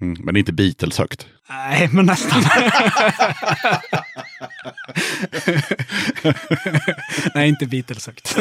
Mm, men inte Beatles högt. Nej, men nästan. Nej, inte Beatles högt.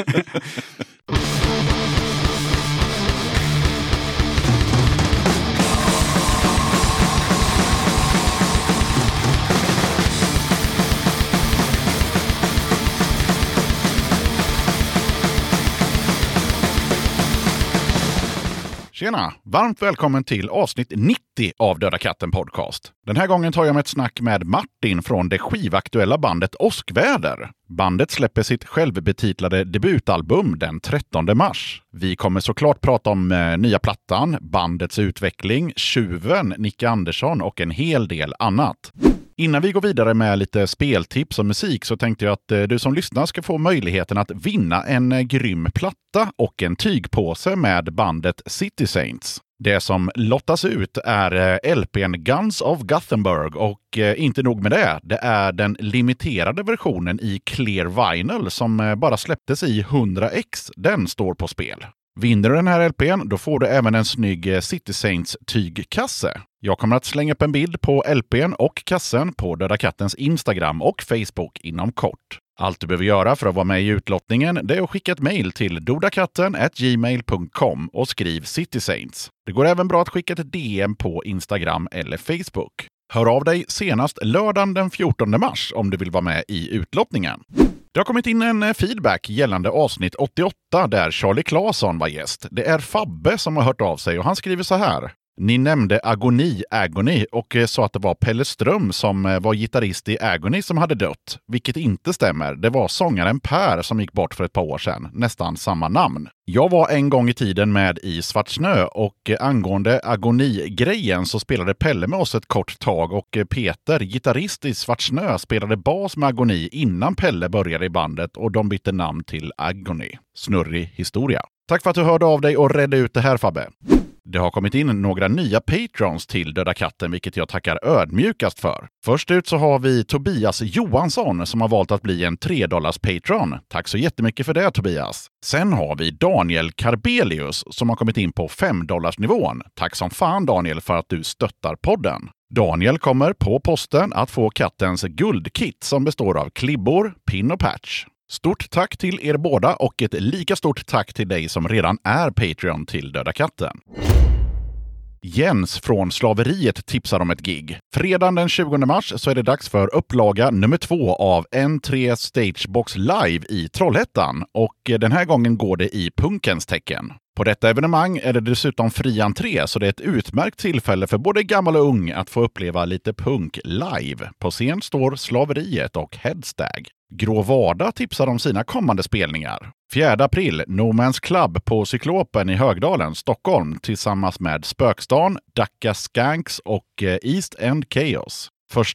Tjena! Varmt välkommen till avsnitt 90 av Döda katten Podcast. Den här gången tar jag med ett snack med Martin från det skivaktuella bandet Åskväder. Bandet släpper sitt självbetitlade debutalbum den 13 mars. Vi kommer såklart prata om eh, nya plattan, bandets utveckling, tjuven Nicke Andersson och en hel del annat. Innan vi går vidare med lite speltips och musik så tänkte jag att eh, du som lyssnar ska få möjligheten att vinna en eh, grym platta och en tygpåse med bandet City Saints. Det som lottas ut är eh, LPn Guns of Gothenburg och inte nog med det, det är den limiterade versionen i Clear Vinyl som bara släpptes i 100x. Den står på spel. Vinner du den här LPn, då får du även en snygg eh, City Saints tygkasse. Jag kommer att slänga upp en bild på LPn och kassen på Döda Kattens Instagram och Facebook inom kort. Allt du behöver göra för att vara med i utlottningen det är att skicka ett mejl till dodakatten.gmail.com och skriv City Saints. Det går även bra att skicka ett DM på Instagram eller Facebook. Hör av dig senast lördagen den 14 mars om du vill vara med i utlottningen. Det har kommit in en eh, feedback gällande avsnitt 88 där Charlie Claesson var gäst. Det är Fabbe som har hört av sig och han skriver så här. Ni nämnde Agoni, Agony, och eh, sa att det var Pelle Ström som eh, var gitarrist i Agony som hade dött. Vilket inte stämmer. Det var sångaren Per som gick bort för ett par år sedan. Nästan samma namn. Jag var en gång i tiden med i Svart Snö och eh, angående Agoni-grejen så spelade Pelle med oss ett kort tag och Peter, gitarrist i Svart Snö, spelade bas med Agoni innan Pelle började i bandet och de bytte namn till Agony. Snurrig historia. Tack för att du hörde av dig och redde ut det här Fabbe. Det har kommit in några nya patrons till Döda katten, vilket jag tackar ödmjukast för. Först ut så har vi Tobias Johansson som har valt att bli en 3 patron. Tack så jättemycket för det Tobias! Sen har vi Daniel Karbelius som har kommit in på 5 nivån. Tack som fan Daniel för att du stöttar podden. Daniel kommer på posten att få kattens guldkit som består av klibbor, pin och patch. Stort tack till er båda och ett lika stort tack till dig som redan är Patreon till Döda katten. Jens från Slaveriet tipsar om ett gig. Fredagen den 20 mars så är det dags för upplaga nummer två av N3 Stagebox Live i Trollhättan och den här gången går det i punkens tecken. På detta evenemang är det dessutom fri entré, så det är ett utmärkt tillfälle för både gammal och ung att få uppleva lite punk live. På scen står Slaveriet och Headstag. Grå Vardag tipsar om sina kommande spelningar. 4 april, No Man's Club på Cyklopen i Högdalen, Stockholm tillsammans med Spökstan, Dacca Skanks och eh, East End Chaos.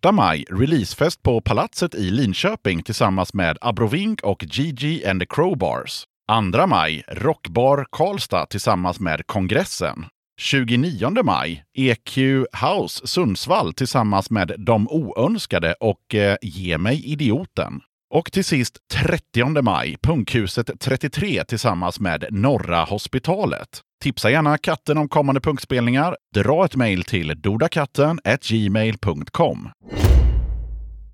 1 maj, releasefest på Palatset i Linköping tillsammans med Abrovink och Gigi and the Crowbars. 2 maj, Rockbar Karlstad tillsammans med Kongressen. 29 maj, EQ House Sundsvall tillsammans med De Oönskade och eh, Ge mig idioten. Och till sist 30 maj, Punkhuset 33 tillsammans med Norra Hospitalet. Tipsa gärna katten om kommande punkspelningar. Dra ett mejl till dodakatten gmail.com.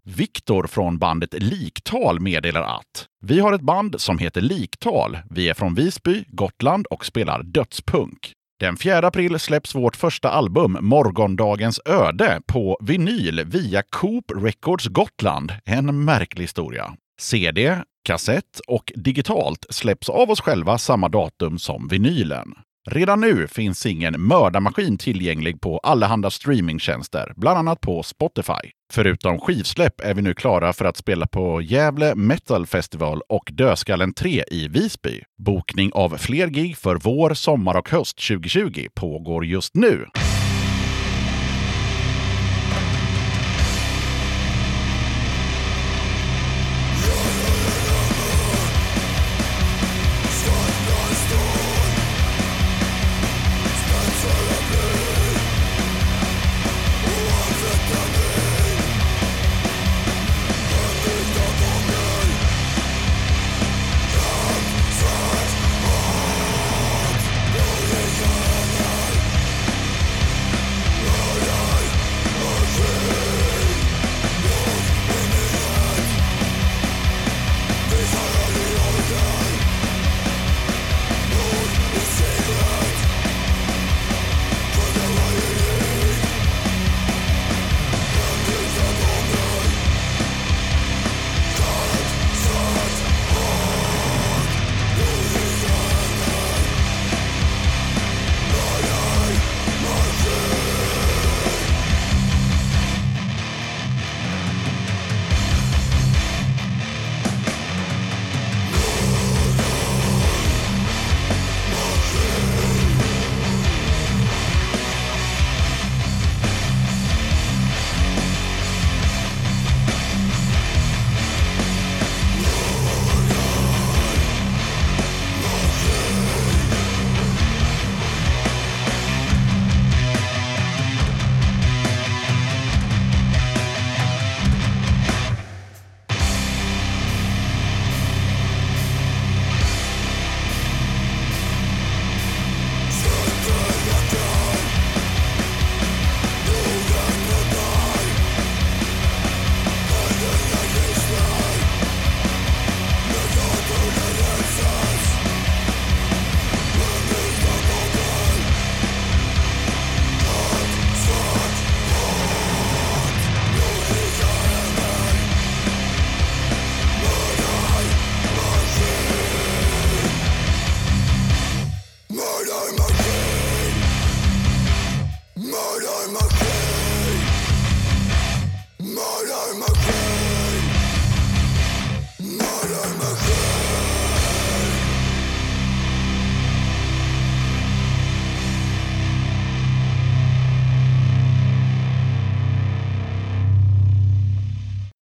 Viktor från bandet Liktal meddelar att vi har ett band som heter Liktal. Vi är från Visby, Gotland och spelar dödspunk. Den 4 april släpps vårt första album Morgondagens öde på vinyl via Coop Records Gotland. En märklig historia. CD, kassett och digitalt släpps av oss själva samma datum som vinylen. Redan nu finns ingen mördarmaskin tillgänglig på allehanda streamingtjänster, bland annat på Spotify. Förutom skivsläpp är vi nu klara för att spela på Gävle Metal Festival och Dödskallen 3 i Visby. Bokning av fler gig för vår, sommar och höst 2020 pågår just nu.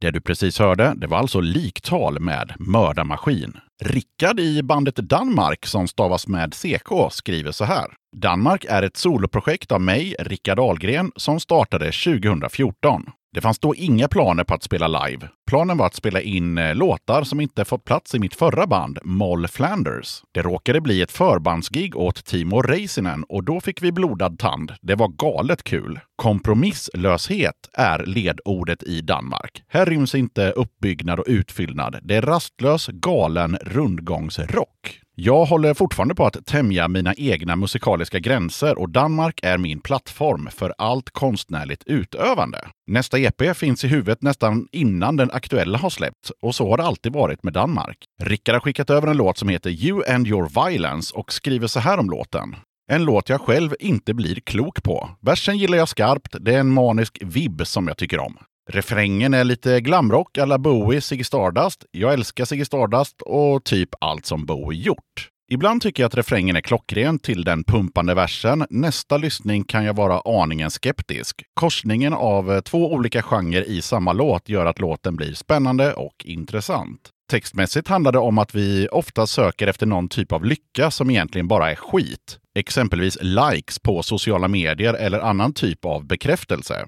Det du precis hörde, det var alltså liktal med mördarmaskin. Rickard i bandet Danmark, som stavas med CK, skriver så här. Danmark är ett soloprojekt av mig, Rickard Ahlgren, som startade 2014. Det fanns då inga planer på att spela live. Planen var att spela in eh, låtar som inte fått plats i mitt förra band, Moll Flanders. Det råkade bli ett förbandsgig åt Timo Reisinen och då fick vi blodad tand. Det var galet kul. Kompromisslöshet är ledordet i Danmark. Här ryms inte uppbyggnad och utfyllnad. Det är rastlös, galen rundgångsrock. Jag håller fortfarande på att tämja mina egna musikaliska gränser och Danmark är min plattform för allt konstnärligt utövande. Nästa EP finns i huvudet nästan innan den aktuella har släppts och så har det alltid varit med Danmark. Rickard har skickat över en låt som heter You and your violence och skriver så här om låten. En låt jag själv inte blir klok på. Versen gillar jag skarpt, det är en manisk vibb som jag tycker om. Refrängen är lite glamrock alla Bowie, Ziggy Stardust. Jag älskar Ziggy Stardust och typ allt som Bowie gjort. Ibland tycker jag att refrängen är klockren till den pumpande versen. Nästa lyssning kan jag vara aningen skeptisk. Korsningen av eh, två olika genrer i samma låt gör att låten blir spännande och intressant. Textmässigt handlar det om att vi ofta söker efter någon typ av lycka som egentligen bara är skit. Exempelvis likes på sociala medier eller annan typ av bekräftelse.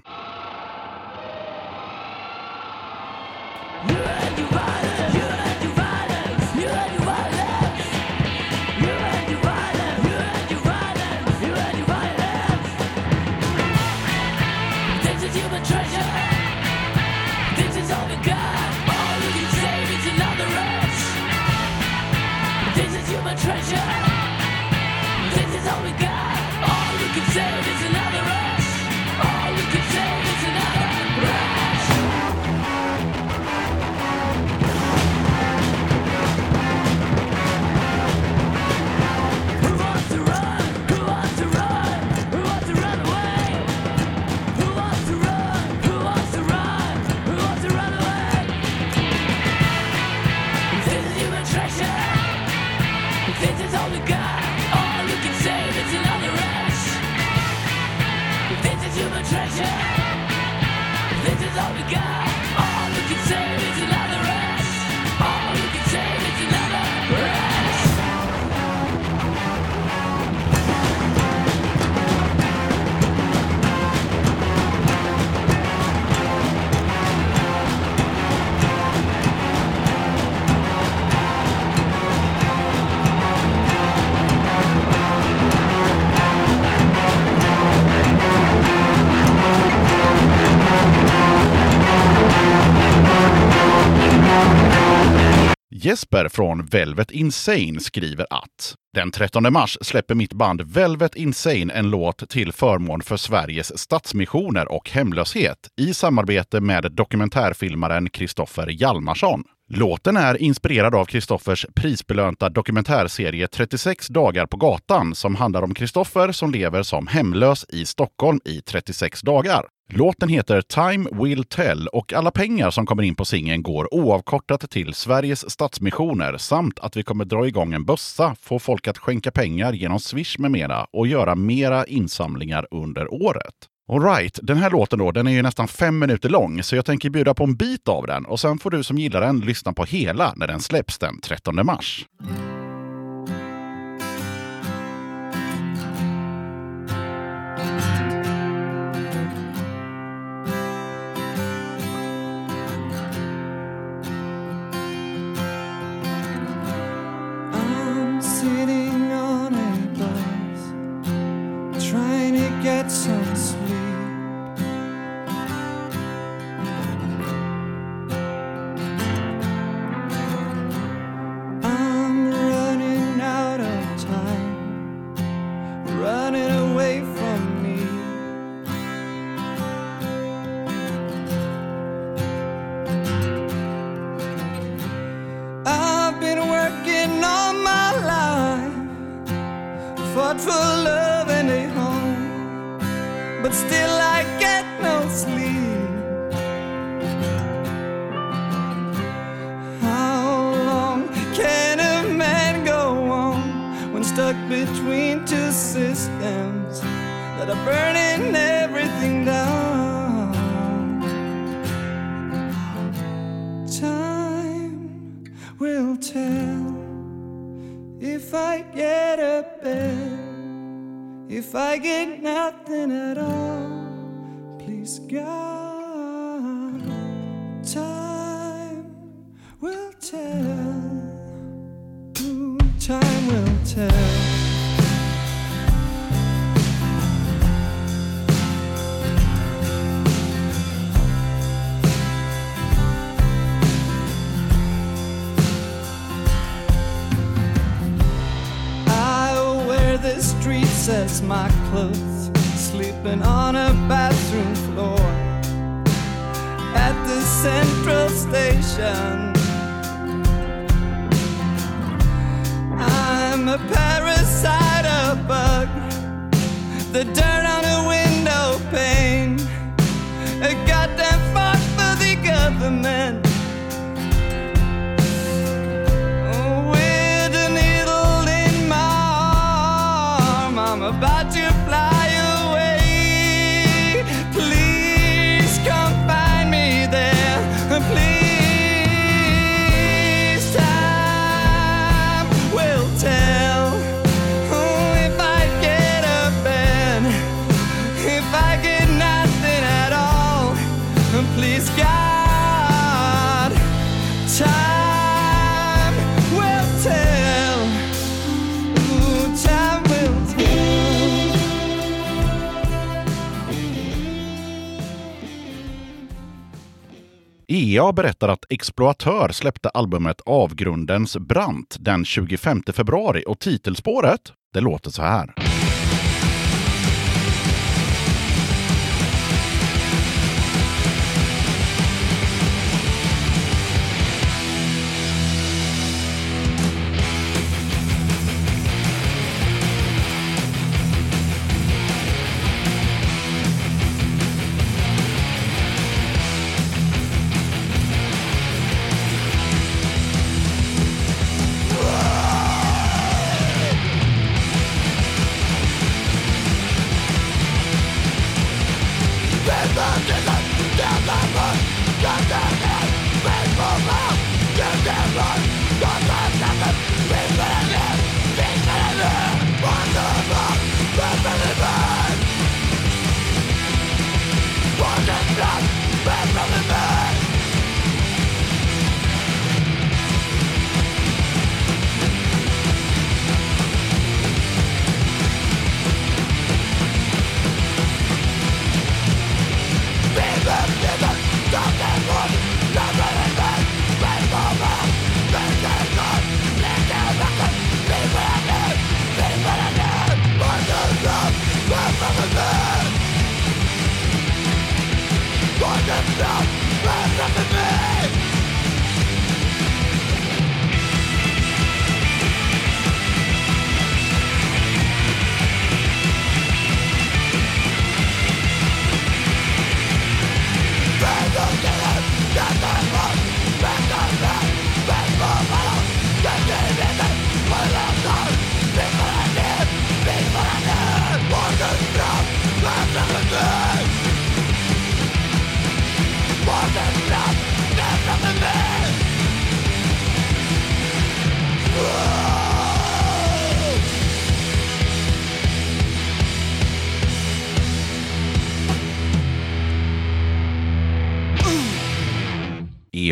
Jesper från Velvet Insane skriver att den 13 mars släpper mitt band Velvet Insane en låt till förmån för Sveriges Stadsmissioner och hemlöshet i samarbete med dokumentärfilmaren Kristoffer Hjalmarsson. Låten är inspirerad av Kristoffers prisbelönta dokumentärserie 36 dagar på gatan som handlar om Kristoffer som lever som hemlös i Stockholm i 36 dagar. Låten heter Time Will Tell och alla pengar som kommer in på singeln går oavkortat till Sveriges Stadsmissioner samt att vi kommer dra igång en bössa, få folk att skänka pengar genom Swish med mera och göra mera insamlingar under året. Alright, den här låten då, den är ju nästan fem minuter lång, så jag tänker bjuda på en bit av den och sen får du som gillar den lyssna på hela när den släpps den 13 mars. EA berättar att Exploatör släppte albumet Avgrundens brant den 25 februari och titelspåret, det låter så här.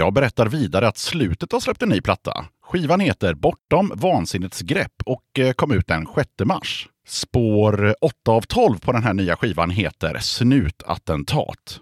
Jag berättar vidare att Slutet har släppt en ny platta. Skivan heter Bortom vansinnets grepp och eh, kom ut den 6 mars. Spår 8 av 12 på den här nya skivan heter Snutattentat.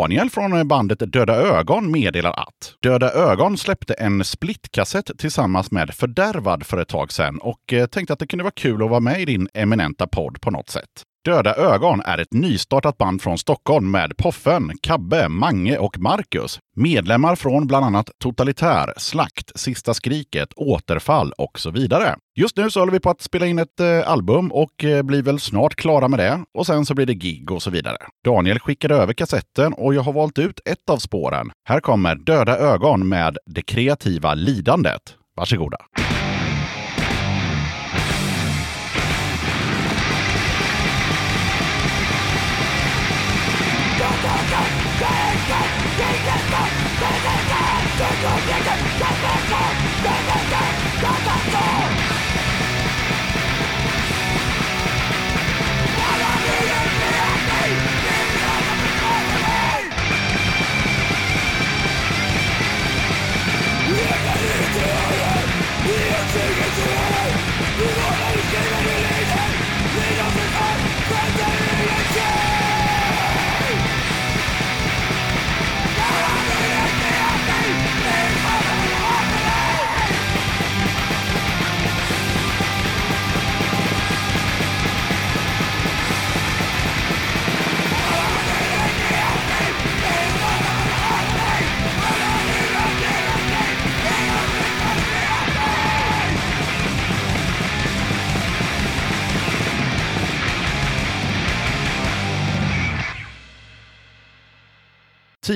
Daniel från bandet Döda Ögon meddelar att Döda Ögon släppte en splitkassett tillsammans med Fördärvad för ett tag sedan och eh, tänkte att det kunde vara kul att vara med i din eminenta podd på något sätt. Döda ögon är ett nystartat band från Stockholm med Poffen, Kabbe, Mange och Marcus. Medlemmar från bland annat Totalitär, Slakt, Sista Skriket, Återfall och så vidare. Just nu så håller vi på att spela in ett eh, album och eh, blir väl snart klara med det. Och sen så blir det gig och så vidare. Daniel skickade över kassetten och jag har valt ut ett av spåren. Här kommer Döda ögon med Det kreativa lidandet. Varsågoda.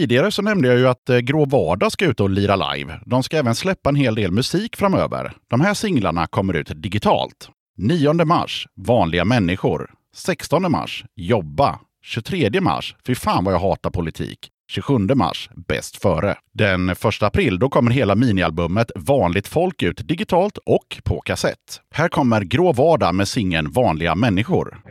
Tidigare så nämnde jag ju att eh, Grå Vardag ska ut och lira live. De ska även släppa en hel del musik framöver. De här singlarna kommer ut digitalt. 9 mars, Vanliga människor. 16 mars, Jobba. 23 mars, Fy fan vad jag hatar politik. 27 mars, Bäst före. Den 1 april då kommer hela minialbumet Vanligt folk ut digitalt och på kassett. Här kommer Grå Vardag med singeln Vanliga människor.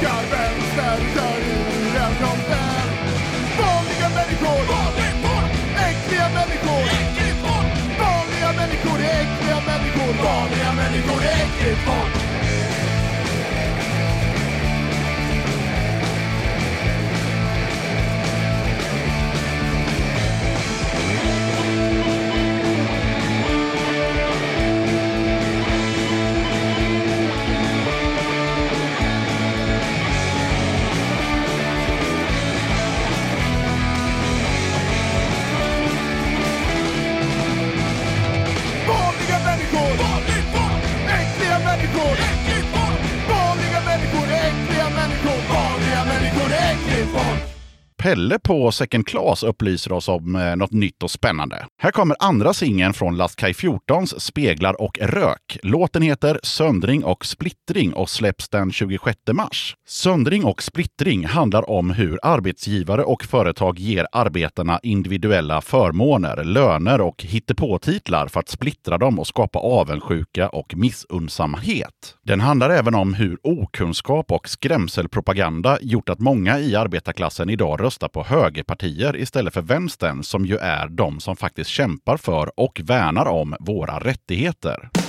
Du blinkar vänster kör ur en rondell Vanliga människor, äckliga människor, Vanliga människor är äckliga människor, vanliga människor är äckligt folk Pelle på Second Class upplyser oss om eh, något nytt och spännande. Här kommer andra singeln från Lastkaj 14s Speglar och rök. Låten heter Söndring och splittring och släpps den 26 mars. Söndring och splittring handlar om hur arbetsgivare och företag ger arbetarna individuella förmåner, löner och hittepåtitlar för att splittra dem och skapa avundsjuka och missunnsamhet. Den handlar även om hur okunskap och skrämselpropaganda gjort att många i arbetarklassen idag röstar på högerpartier istället för vänstern som ju är de som faktiskt kämpar för och värnar om våra rättigheter.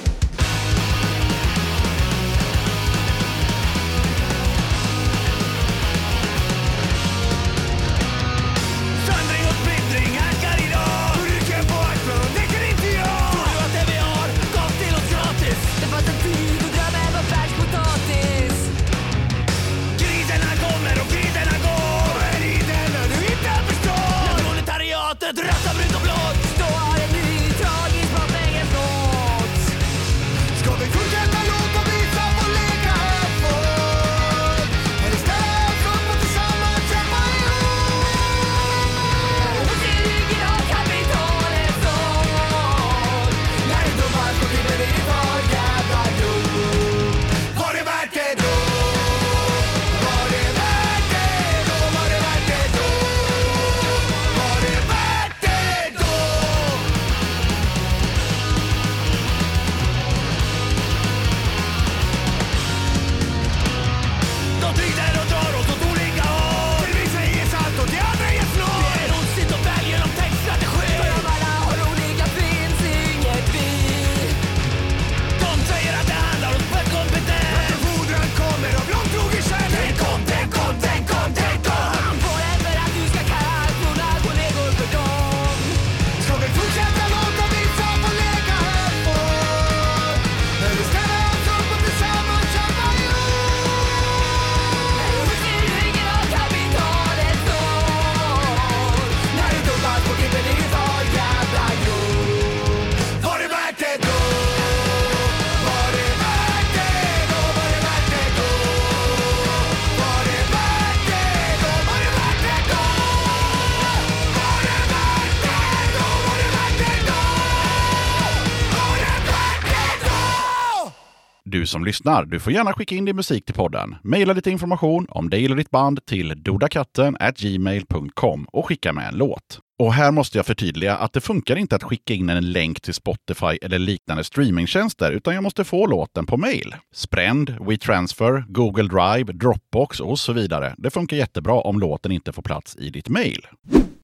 Som lyssnar, du får gärna skicka in din musik till podden. Maila lite information om dig eller ditt band till dodakatten gmail.com och skicka med en låt. Och här måste jag förtydliga att det funkar inte att skicka in en länk till Spotify eller liknande streamingtjänster, utan jag måste få låten på mail. Sprend, WeTransfer, Google Drive, Dropbox och så vidare. Det funkar jättebra om låten inte får plats i ditt mail.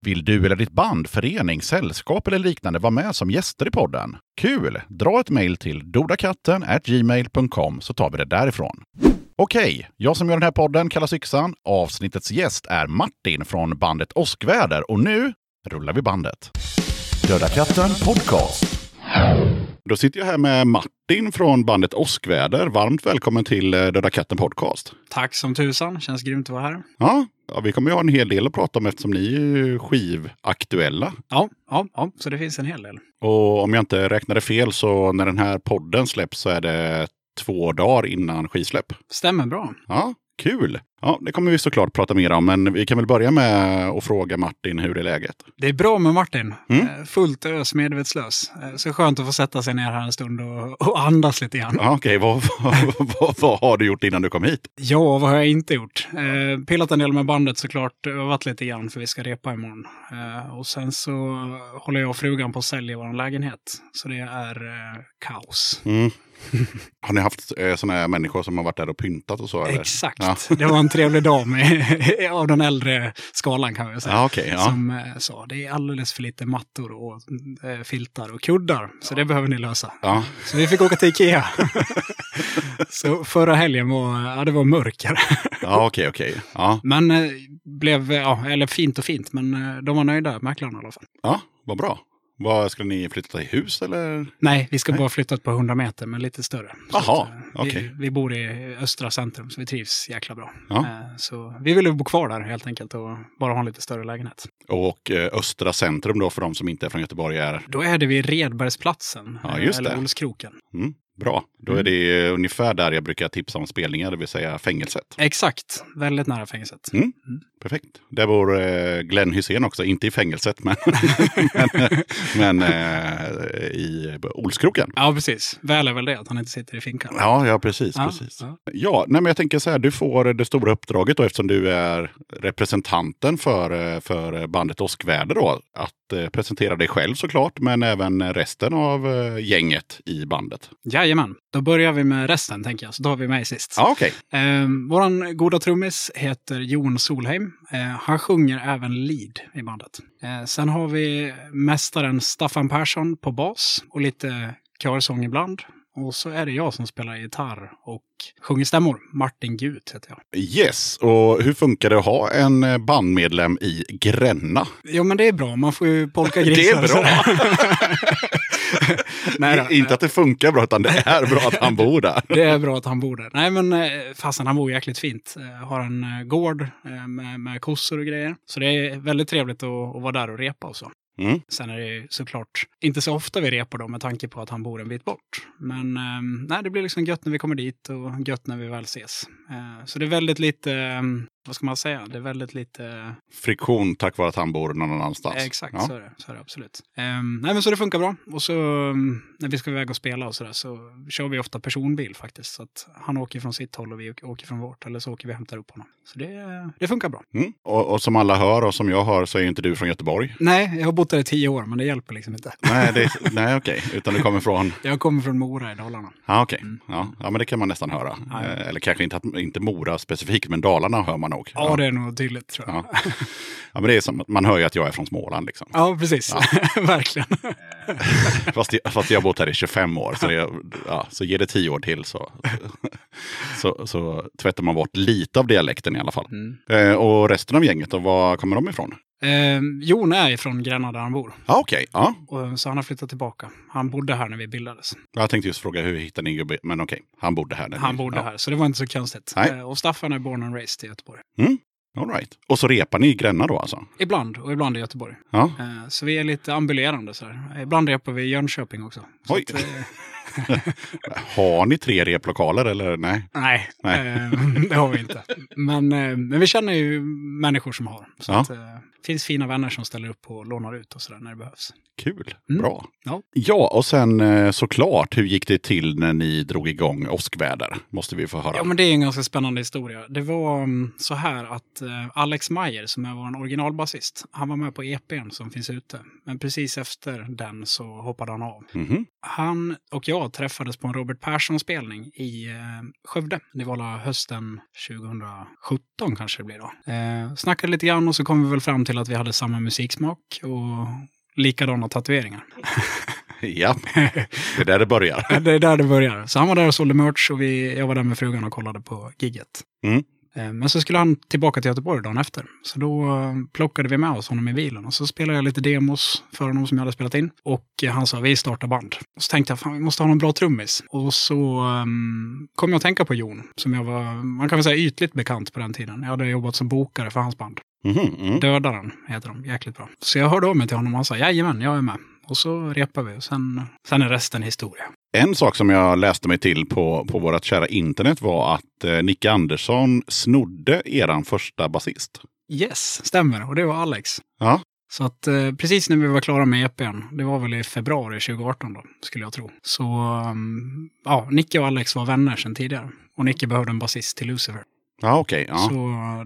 Vill du eller ditt band, förening, sällskap eller liknande vara med som gäster i podden? Kul! Dra ett mejl till dodakatten gmail.com så tar vi det därifrån. Okej, jag som gör den här podden kallas Yxan. Avsnittets gäst är Martin från bandet Åskväder och nu rullar vi bandet. Döda katten podcast. Då sitter jag här med Martin från bandet Åskväder. Varmt välkommen till eh, Döda katten podcast. Tack som tusan. Känns grymt att vara här. Ja, ja, vi kommer ju ha en hel del att prata om eftersom ni är skivaktuella. Ja, ja, ja, så det finns en hel del. Och om jag inte räknade fel så när den här podden släpps så är det två dagar innan skivsläpp. Stämmer bra. Ja, kul! Ja, det kommer vi såklart prata mer om, men vi kan väl börja med att fråga Martin hur är läget? Det är bra med Martin. Mm. Eh, Fullt ös, medvetslös. Eh, Så skönt att få sätta sig ner här en stund och, och andas lite grann. Ja, Okej, vad, vad, vad, vad har du gjort innan du kom hit? Ja, vad har jag inte gjort? Eh, pillat en del med bandet såklart, övat lite grann för vi ska repa imorgon. Eh, och sen så håller jag och frugan på att sälja vår lägenhet. Så det är eh, kaos. Mm. Har ni haft eh, sådana här människor som har varit där och pyntat och så? Eller? Exakt. Ja. Det var en trevlig dag med, av den äldre skalan kan vi säga. Ja, okej. ja. Som eh, sa, det är alldeles för lite mattor och eh, filtar och kuddar. Så det behöver ni lösa. Så vi fick åka till Ikea. så förra helgen var, ja, det var mörker. Ja, okej, okej. Ja. men eh, blev, ja, eller fint och fint, men eh, de var nöjda, mäklarna i alla fall. ja, vad bra. Vad, ska ni flytta till hus eller? Nej, vi ska bara flytta ett par hundra meter, men lite större. Jaha, eh, okej. vi, vi bor i östra centrum, så vi trivs jäkla bra. Ja. Eh, Så vi ville bo kvar där helt enkelt och bara ha en lite större lägenhet. Och eh, Östra centrum då för de som inte är från Göteborg är? Då är det vid Redbergsplatsen, Ja, just eller det. Olskroken. Mm, bra, då är det eh, ungefär där jag brukar tipsa om spelningar, det vill säga fängelset. Exakt, väldigt nära fängelset. Mm. Perfekt. Där bor eh, Glenn Hussein också, inte i fängelset men, men, men eh, i Olskroken. Ja, precis. Väl är väl det att han inte sitter i finkan. Ja, ja precis. Ja, precis. ja. Ja, nej, men jag tänker så här, du får det stora uppdraget då eftersom du är representanten för, eh, för bandet Åskväder då. Att presentera dig själv såklart, men även resten av gänget i bandet. Jajamän, då börjar vi med resten tänker jag, så då har vi mig sist. Ja, okej. Eh, våran goda trummis heter Jon Solheim. Eh, han sjunger även lead i bandet. Eh, sen har vi mästaren Staffan Persson på bas och lite körsång ibland. Och så är det jag som spelar gitarr och sjunger stämmor. Martin Gut heter jag. Yes, och hur funkar det att ha en eh, bandmedlem i Gränna? Jo, men det är bra. Man får ju polka Det grisar. är bra. Nej då. inte att det funkar bra, utan det är bra att han bor där. Det är bra att han bor där. Nej, men eh, fastän han bor jäkligt fint. Eh, har en eh, gård med, med kossor och grejer. Så det är väldigt trevligt att, att vara där och repa och så. Mm. Sen är det såklart inte så ofta vi repar då med tanke på att han bor en bit bort. Men eh, nej, det blir liksom gött när vi kommer dit och gött när vi väl ses. Eh, så det är väldigt lite, eh, vad ska man säga, det är väldigt lite Friktion tack vare att han bor någon annanstans. Exakt, Ja. så, är det, så är det absolut. Ehm, nej, men så det funkar bra. Och så um, när vi ska iväg och spela och sådär så kör vi ofta personbil faktiskt. Så att han åker från sitt håll och vi åker från vårt. Eller så åker vi och hämtar upp honom. Så det, det funkar bra. Mm. Och, och som alla hör och som jag hör så är inte du från Göteborg. Nej, jag har bott där i tio år, men det hjälper liksom inte. Nej, det, nej okej. Utan du kommer från... Jag kommer från Mora i Dalarna. Ja, okej. Ja, ja, men det kan man nästan höra. Mm. Ja. Eh, Eller kanske inte, inte Mora specifikt, men Dalarna hör man nog. Ja, det är nog tydligt tror jag. ja. ja, men det är som, man hör ju att jag är från Småland liksom. Ja, precis. Verkligen. Fast, jag, fast jag har bott här i 25 år, så, det, ja, så ger det 10 år till så, så, så tvättar man bort lite av dialekten i alla fall. Mm. Eh, och resten av gänget, då, var kommer de ifrån? Ehm, Jon är ifrån Gränna där han bor. Okej. Ja. Och, så han har flyttat tillbaka. Han bodde här när vi bildades. Jag tänkte just fråga hur hittade ni gubbe, men okej, han bodde här. Han ni- bodde ja. här, så det var inte så konstigt. Eh, Och Staffan är born and raised i Göteborg. All right. Och så repar ni i Gränna då alltså? Ibland, och ibland i Göteborg. Ja. Eh, Så vi är lite ambulerande så här. Ibland repar vi i Jönköping också. Så Oj. att, eh, Har ni tre replokaler eller nej? Nej, Nej. eh, det har vi inte. Men, eh, men vi känner ju människor som har. Så Ja. att, eh, det finns fina vänner som ställer upp och lånar ut och sådär när det behövs. Kul, Mm. bra. Ja. Ja, och sen eh, såklart, hur gick det till när ni drog igång åskväder? Måste vi få höra. Ja, men det är en ganska spännande historia. Det var mm, så här att Alex Meyer, som är vår originalbasist, han var med på EPn som finns ute. Men precis efter den så hoppade han av. Mhm. Han och jag träffades på en Robert Persson-spelning i eh, Skövde. Det var hösten 2017 kanske det blir då. Eh, snackade lite grann och så kom vi väl fram till att vi hade samma musiksmak och likadana tatueringar. Ja, det är där det börjar. det är där det börjar. Så han var där och sålde merch och vi, jag var där med frugan och kollade på gigget. Mm. Eh, Men så skulle han tillbaka till Göteborg dagen efter. Så då eh, plockade vi med oss honom i bilen och så spelade jag lite demos för honom som jag hade spelat in. Och eh, han sa vi startar band. Och så tänkte jag fan vi måste ha någon bra trummis. Och så ehm, kom jag att tänka på Jon som jag var, man kan väl säga ytligt bekant på den tiden. Jag hade jobbat som bokare för hans band. Mhm, mm. Dödaren heter de, jäkligt bra. Så jag hörde av mig till honom och han sa jajamän, jag är med. Och så repade vi och sen, sen är resten historia. En sak som jag läste mig till på, på vårt kära internet var att eh, Nicke Andersson snodde eran första basist. Yes, stämmer. Och det var Alex. Ja. Så att eh, precis när vi var klara med EPn, det var väl i februari 2018 då, skulle jag tro. Så um, ja, Nicke och Alex var vänner sedan tidigare. Och Nicke behövde en basist till Lucifer. Ja, okej. ja. Så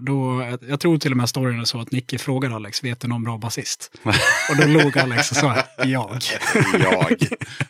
då, jag- tror till och med storyn är så att Nicke frågade Alex, vet du någon bra basist? och då log Alex och sa, jag. Jag.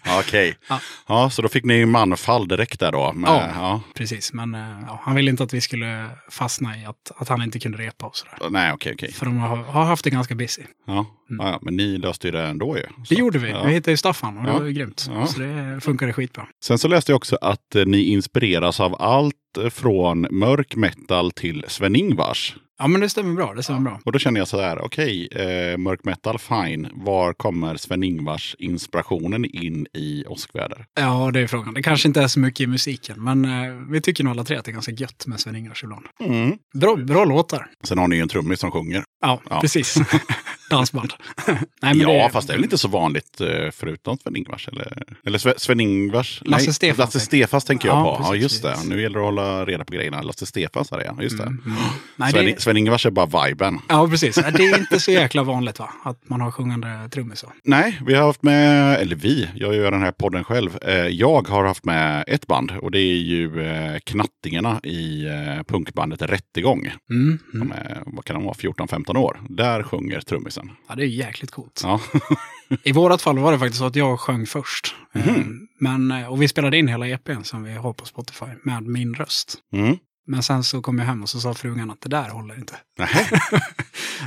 Ja, Okej. Ja. Ja, så då fick ni manfall direkt där då. Med, Ja. ja. Precis, men eh, han ville inte att vi skulle fastna i att, att han inte kunde repa och sådär. Nej, okej, okej. För de har, har haft det ganska busy. Ja. Ja, men ni löste ju det ändå ju. Mm. Det Så- gjorde vi. Vi hittade ju Staffan och det var ju grymt. Så det funkade skitbra. Sen så läste jag också att eh, ni inspireras av allt från mörk metal till Sven-Ingvars. Ja, men det stämmer bra. Det stämmer bra. Och då känner jag så här, okej, eh, mörk metal, fine. Var kommer Sven-Ingvars inspirationen in i åskväder? Ja, det är frågan. Det kanske inte är så mycket i musiken, men eh, vi tycker nog alla tre att det är ganska gött med Sven-Ingvars ibland. Mm. Bra, bra låtar. Sen har ni ju en trummis som sjunger. Ja, Ja. precis. Dansband. Nej, ja, fast det är väl inte så vanligt eh, förutom Sven-Ingvars? Eller, eller Sve- Sven-Ingvars? Lasse Stefans. Lasse Stefans tänker jag Ja, på. Ja, precis, just det. Nu gäller det att hålla reda på grejerna. Lasse Stefans är det, ja. Just det. Mm, mm. Nej, Sven- det, Sven-Ingvars är bara viben. ja, precis. Det är inte så jäkla vanligt va? Att man har sjungande trummisar. Nej, vi har haft med, eller vi, jag gör den här podden själv. Eh, jag har haft med ett band och det är ju eh, Knattingarna i punkbandet Rättegång. Mm, De mm. är, vad kan de vara, 14-15 år. Där sjunger trummisen. Ja, det är jäkligt coolt. Ja. I vårat fall var det faktiskt så att jag sjöng först. Eh, Men, eh, och vi spelade in hela EPn som vi har på Spotify med min röst. Mm. Men sen så kom jag hem och så sa frugan att det där håller inte.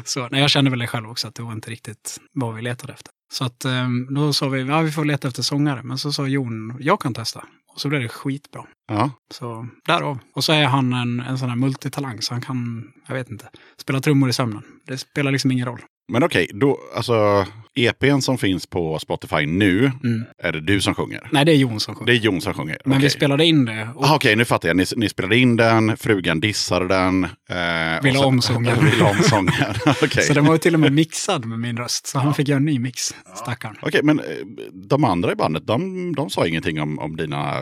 Så nej, jag kände väl det själv också, att det var inte riktigt vad vi letade efter. Så att eh, då sa vi, ja vi får leta efter sångare. Men så sa Jon, jag kan testa. Och så blev det skitbra. Ja. Så därav. Och så är han en, en sån här multitalang, så han kan, jag vet inte, spela trummor i sömnen. Det spelar liksom ingen roll. Men okej, då, alltså EPn som finns på Spotify nu, Mm. är det du som sjunger? Nej, det är Jon som sjunger. Det är Jon som sjunger? Men vi Okej. spelade in det. Och Okej, nu fattar jag. Ni, ni spelade in den, frugan dissade den. Eh, Vill och ha om sången. Vill ha om sången. Okej. Så den var ju till och med mixad med min röst. Så han fick göra en ny mix, stackaren. Okej, men eh, de andra i bandet, de, de sa ingenting om, om dina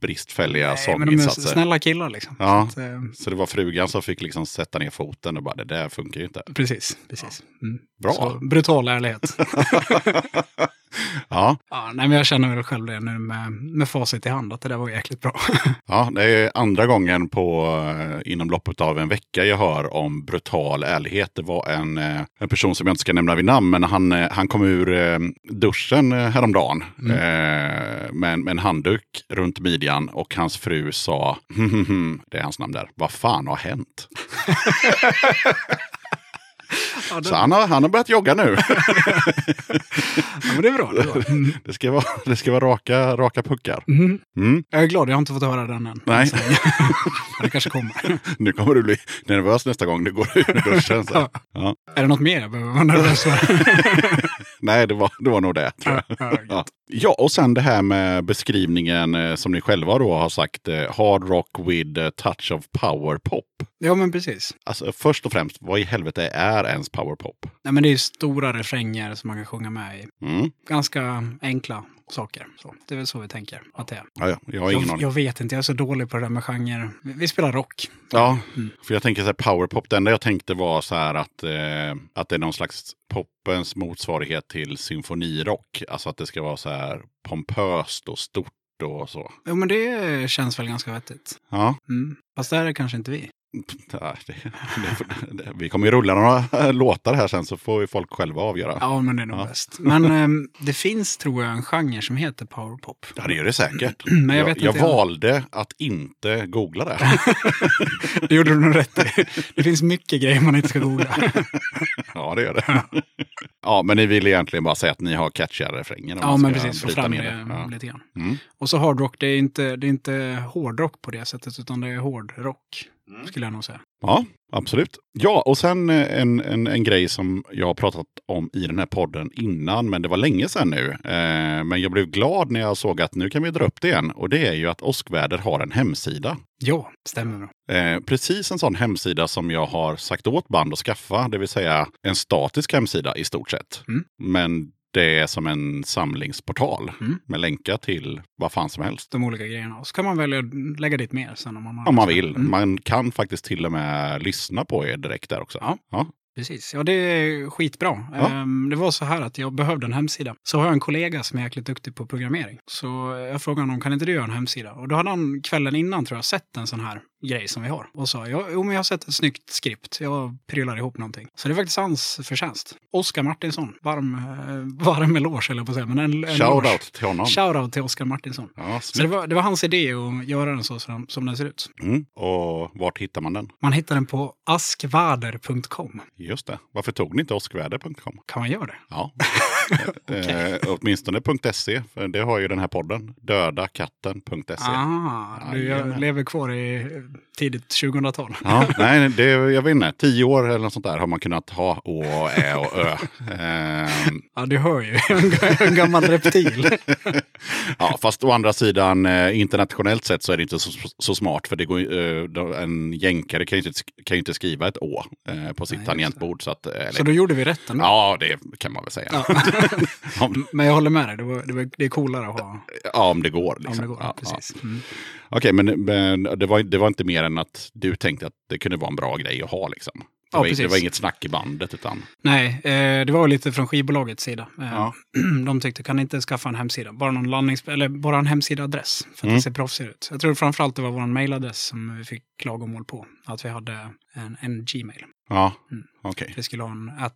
bristfälliga Nej, men de är sånginsatser? snälla killar liksom. Ja. Så att, eh, Så det var frugan som fick liksom sätta ner foten och bara, det där funkar ju inte. precis, precis. Mm. Bra. Så, brutal ärlighet. Ja, ja, nej, men jag känner väl själv det nu med, med facit i hand, att det där var jäkligt bra. ja, det är andra gången på, eh, inom loppet av en vecka jag hör om brutal ärlighet. Det var en, eh, en person som jag inte ska nämna vid namn, men han, eh, han kom ur duschen häromdagen Mm. eh, med, en- med en handduk runt midjan och hans fru sa, "Hm, hm, hm." det är hans namn där, vad fan har hänt? ja, Så han har, han har börjat jogga nu. ja, men det är bra. Det är bra. Mm. Det ska vara, det ska vara raka, raka puckar. Mm. Mm. Jag är glad, jag har inte fått höra den än. Nej. Det kanske kommer. Nu kommer du bli nervös nästa gång du går ur duschen. Så. Ja. Är det något mer jag behöver vara nervös för? Nej, det var, det var nog det. Tror jag. Ja, ja, och sen det här med beskrivningen eh, som ni själva då har sagt, eh, hard rock with a touch of power pop. ja, men precis. Alltså först och främst, vad i helvete är ens power pop? Nej, men det är stora refränger som man kan sjunga med i. Mm. Ganska enkla saker. Så, det är väl så vi tänker att det är. Ja, ja, jag har ingen Jag, jag vet inte, jag är så dålig på det där med genre. Vi, vi spelar rock. Ja, Mm. för jag tänker så här powerpop. Det enda jag tänkte var så här att, eh, att det är någon slags popens motsvarighet till symfonirock. Alltså att det ska vara så här pompöst och stort och så. Jo, men det känns väl ganska vettigt. Ja, Mm. Fast det här är kanske inte vi. Ja, det, det, vi kommer ju rulla några låtar här sen så får ju folk själva avgöra. Ja, Ja, men det är nog Ja. bäst. Men ehm, det finns, tror jag, en genre som heter powerpop. det gör det säkert. Men jag jag, jag valde att inte googla det. Det gjorde du nog rätt i. Det finns mycket grejer man inte ska googla. Ja, det gör det. Ja, men ni vill egentligen bara säga att ni har catchiga refränger. Ja, men precis. Få fram ner det Ja. lite grann. Mm. Och så hardrock, det är inte, det är inte hårdrock på det sättet, utan det är hårdrock. Mm. Skulle jag nog säga. Ja, absolut. Ja, och sen eh, en, en, en grej som jag har pratat om i den här podden innan, men det var länge sedan nu. Eh, men jag blev glad när jag såg att nu kan vi dra upp det igen. Och det är ju att Åskväder har en hemsida. Ja, stämmer. Eh, precis en sån hemsida som jag har sagt åt band att skaffa, det vill säga en statisk hemsida i stort sett. Mm. Men det är som en samlingsportal Mm. med länkar till vad fan som helst. De olika grejerna. Och så kan man välja att lägga dit mer sen om man har Om man vill. Mm. Man kan faktiskt till och med lyssna på er direkt där också. Ja. Ja. Precis, ja det är skitbra. Ja. Ehm, det var så här att jag behövde en hemsida. Så har jag en kollega som är jäkligt duktig på programmering. Så jag frågade honom, kan inte du göra en hemsida? Och då hade han kvällen innan tror jag sett en sån här grej som vi har. Och sa, ja, jo men jag har sett ett snyggt skript. Jag prylar ihop någonting. Så det är faktiskt hans förtjänst. Oskar Martinsson, varm, eh, varm eloge eller på att säga. Men en, en Shout out till honom. Shoutout till Oskar Martinsson. Ja, Så det var, det var hans idé att göra den så som, som den ser ut. Mm. Och vart hittar man den? Man hittar den på askvader.com. Just det. Varför tog ni inte åskväder.com? Kan man göra det? Ja. eh, åtminstone .se, för det har ju den här podden. Dödakatten.se. Ah, du lever kvar i tidigt 2000-tal. Ja, nej, det, jag vet inte. Tio år eller något sånt där har man kunnat ha Å, Ä och Ö. Ehm, Ja, du hör ju. En, gammal reptil. ja, fast å andra sidan, eh, internationellt sett så är det inte så, så smart. För det går, eh, en jänkare kan ju inte, kan ju inte skriva ett Å eh, på sitt Nej, tangentbord. Så att, eh, eller, Så då gjorde vi rätt ändå. Ja, det kan man väl säga. Ja. om, Men jag håller med dig. Det, var, det, var, det är coolare att ha ja, om det går. om Liksom. det går. Ja, Precis. Mm. ja. Okej, men, men det, var, det var inte mer än att du tänkte att det kunde vara en bra grej att ha. Liksom. Det, Ja, var, det precis. var inget snack i bandet. Utan, Nej, eh, det var lite från skivbolagets sida. Eh, Ja. De tyckte, kan inte skaffa en hemsida? Bara, någon landnings eller bara en hemsidaadress. För att Mm. det ser proffsigt ut. Jag tror framförallt det var vår mailadress som vi fick klagomål på. Att vi hade en, en Gmail. ja, Mm. okej. Vi skulle ha en att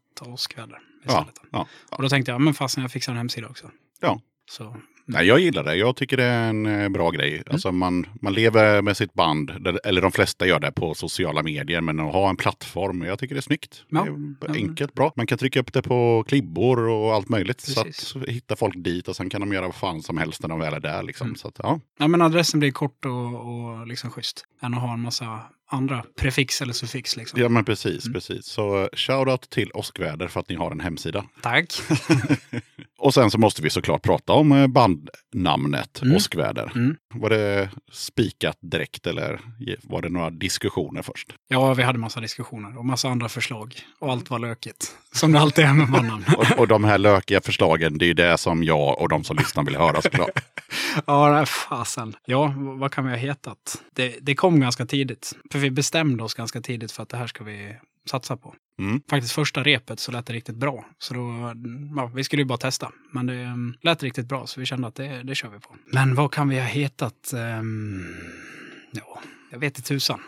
åskväder Ja, istället. ja. Och då tänkte jag, men fasen jag fixar en hemsida också. Ja. Så, Nej, jag gillar det. Jag tycker det är en eh, bra grej. Mm. Alltså man, man lever med sitt band, eller de flesta gör det på sociala medier, men att ha en plattform, jag tycker det är snyggt. Ja. Det är Ja. enkelt, bra. Man kan trycka upp det på klibbor och allt möjligt. Så Precis. att så hittar folk dit och sen kan de göra vad fan som helst när de väl är där. Liksom. Mm. Så att, ja. ja, men adressen blir kort och, och liksom schysst. Än att ha en massa andra prefix eller suffix. Liksom. ja, men precis. Mm. precis. Så eh, shoutout till Åskväder för att ni har en hemsida. Tack. Och sen så måste vi såklart prata om eh, bandnamnet Mm. Åskväder. Mm. Var det spikat direkt eller var det några diskussioner först? Ja, vi hade massa diskussioner och massa andra förslag. Och allt var lökigt. Som det alltid är med bandnamn. Och, och de här lökiga förslagen, det är ju det som jag och de som lyssnar vill höra såklart. ja, fasen. Ja, vad kan vi ha hetat? Det, det kom ganska tidigt. För vi bestämde oss ganska tidigt för att det här ska vi satsa på. Mm. Faktiskt första repet så lät det riktigt bra. Så då, ja, vi skulle ju bara testa. Men det um, lät riktigt bra så vi kände att det, det kör vi på. Men vad kan vi ha hetat? Ehm, ja, jag vet inte tusan.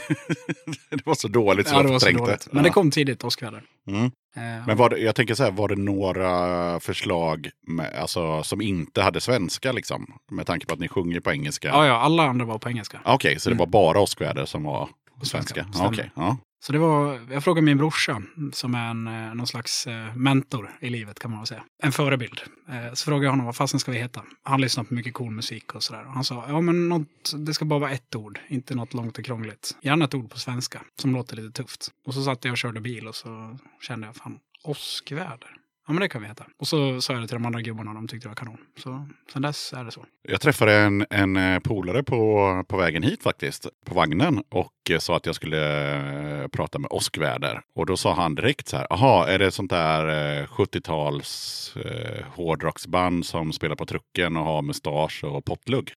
det var så dåligt så Ja, jag det var så förträngde. dåligt. Men det kom tidigt, åskväder. Mm. Eh, Men var det, jag tänker så här, var det några förslag med, alltså, som inte hade svenska liksom? Med tanke på att ni sjunger på engelska? ja, ja, alla andra var på engelska. Okej, så det Mm. var bara Åskväder som var på svenska, svenska? Okej, ja. Så det var, jag frågade min brorsa, som är en, eh, någon slags eh, mentor i livet kan man väl säga. En förebild. Eh, så frågade jag honom vad fasen ska vi heta? Han lyssnar på mycket cool musik och sådär. Och Han sa, ja men något, det ska bara vara ett ord, inte något långt och krångligt. Gärna ett ord på svenska, som låter lite tufft. Och så satt jag och körde bil och så kände jag, fan, åskväder ja men det kan vi heta. Och så sa jag det till de andra gubbarna och de tyckte det var kanon. Så sen dess är det så. Jag träffade en, en eh, polare på, på vägen hit faktiskt, på vagnen. Och eh, sa att jag skulle eh, prata med åskväder. Och då sa han direkt så här, jaha, är det sånt där 70-tals eh, hårdrocksband som spelar på trucken och har mustasch och pottlugg?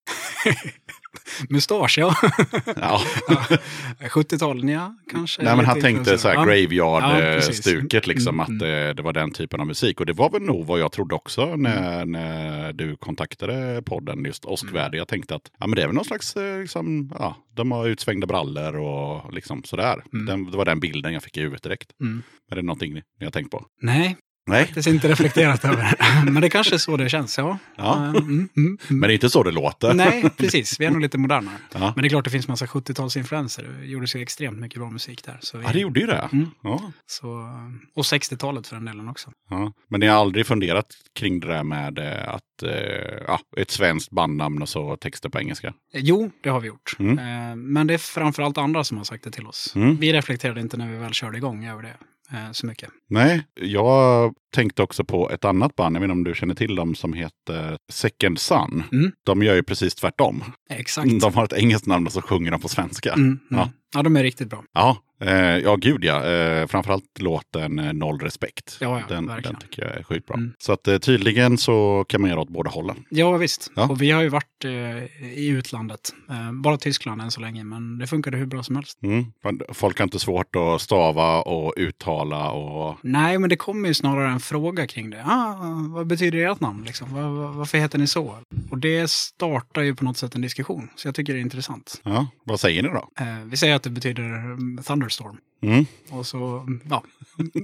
Mustasch, ja. Ja. 70-talen, ja. Kanske. Nej, men han tänkte så här influenser. Ja. Graveyard-stuket, liksom, Mm, att eh, det var den typen av musik. Och det var väl nog vad jag trodde också när, Mm. när du kontaktade podden, just åskväder. Jag tänkte att ja, men det är väl någon slags, eh, liksom, ja, de har utsvängda brallor och liksom sådär. Den, det var den bilden jag fick i huvudet direkt. Mm. Är det någonting ni har tänkt på? Nej, Nej, det är inte reflekterat över det. Men det kanske är så det känns, ja. Ja. Mm, mm, mm. men det är inte så det låter. Nej, precis. Vi är nog lite modernare. Ja. Men det är klart det finns massa 70-talsinfluenser. Det gjordes ju extremt mycket bra musik där. Så vi, Ja, det gjorde ju det. Mm. Ja, så, och 60-talet för den delen också. ja. Men ni har aldrig funderat kring det där med eh, att eh, ja, ett svenskt bandnamn och så texter på engelska? Eh, Jo, det har vi gjort. Mm. Men det är framförallt andra som har sagt det till oss. Mm. Vi reflekterade inte när vi väl körde igång över det så mycket. Nej, jag tänkte också på ett annat band, jag vet inte om du känner till dem, som heter Second Sun. Mm. De gör ju precis tvärtom. Exakt. De har ett engelskt namn och så sjunger de på svenska. Mm, mm. Ja. Ja. de är riktigt bra. Ja, eh, ja gud ja. Eh, framförallt låten eh, Noll Respekt. Ja, ja, den, verkligen. den tycker jag är sjukt bra. Mm. Så att eh, tydligen så kan man göra åt båda hållen. Ja, visst. Ja. Och vi har ju varit eh, i utlandet. Bara Tyskland än så länge, men det funkade hur bra som helst. Mm. Folk har inte svårt att stava och uttala och... Nej, men det kommer ju snarare en fråga kring det. Ah, vad betyder ert namn? Liksom? Var, var, varför heter ni så? Och det startar ju på något sätt en diskussion. Så jag tycker det är intressant. Ja, vad säger ni då? Vi säger att det betyder mm, thunderstorm. Mm. Och så, ja,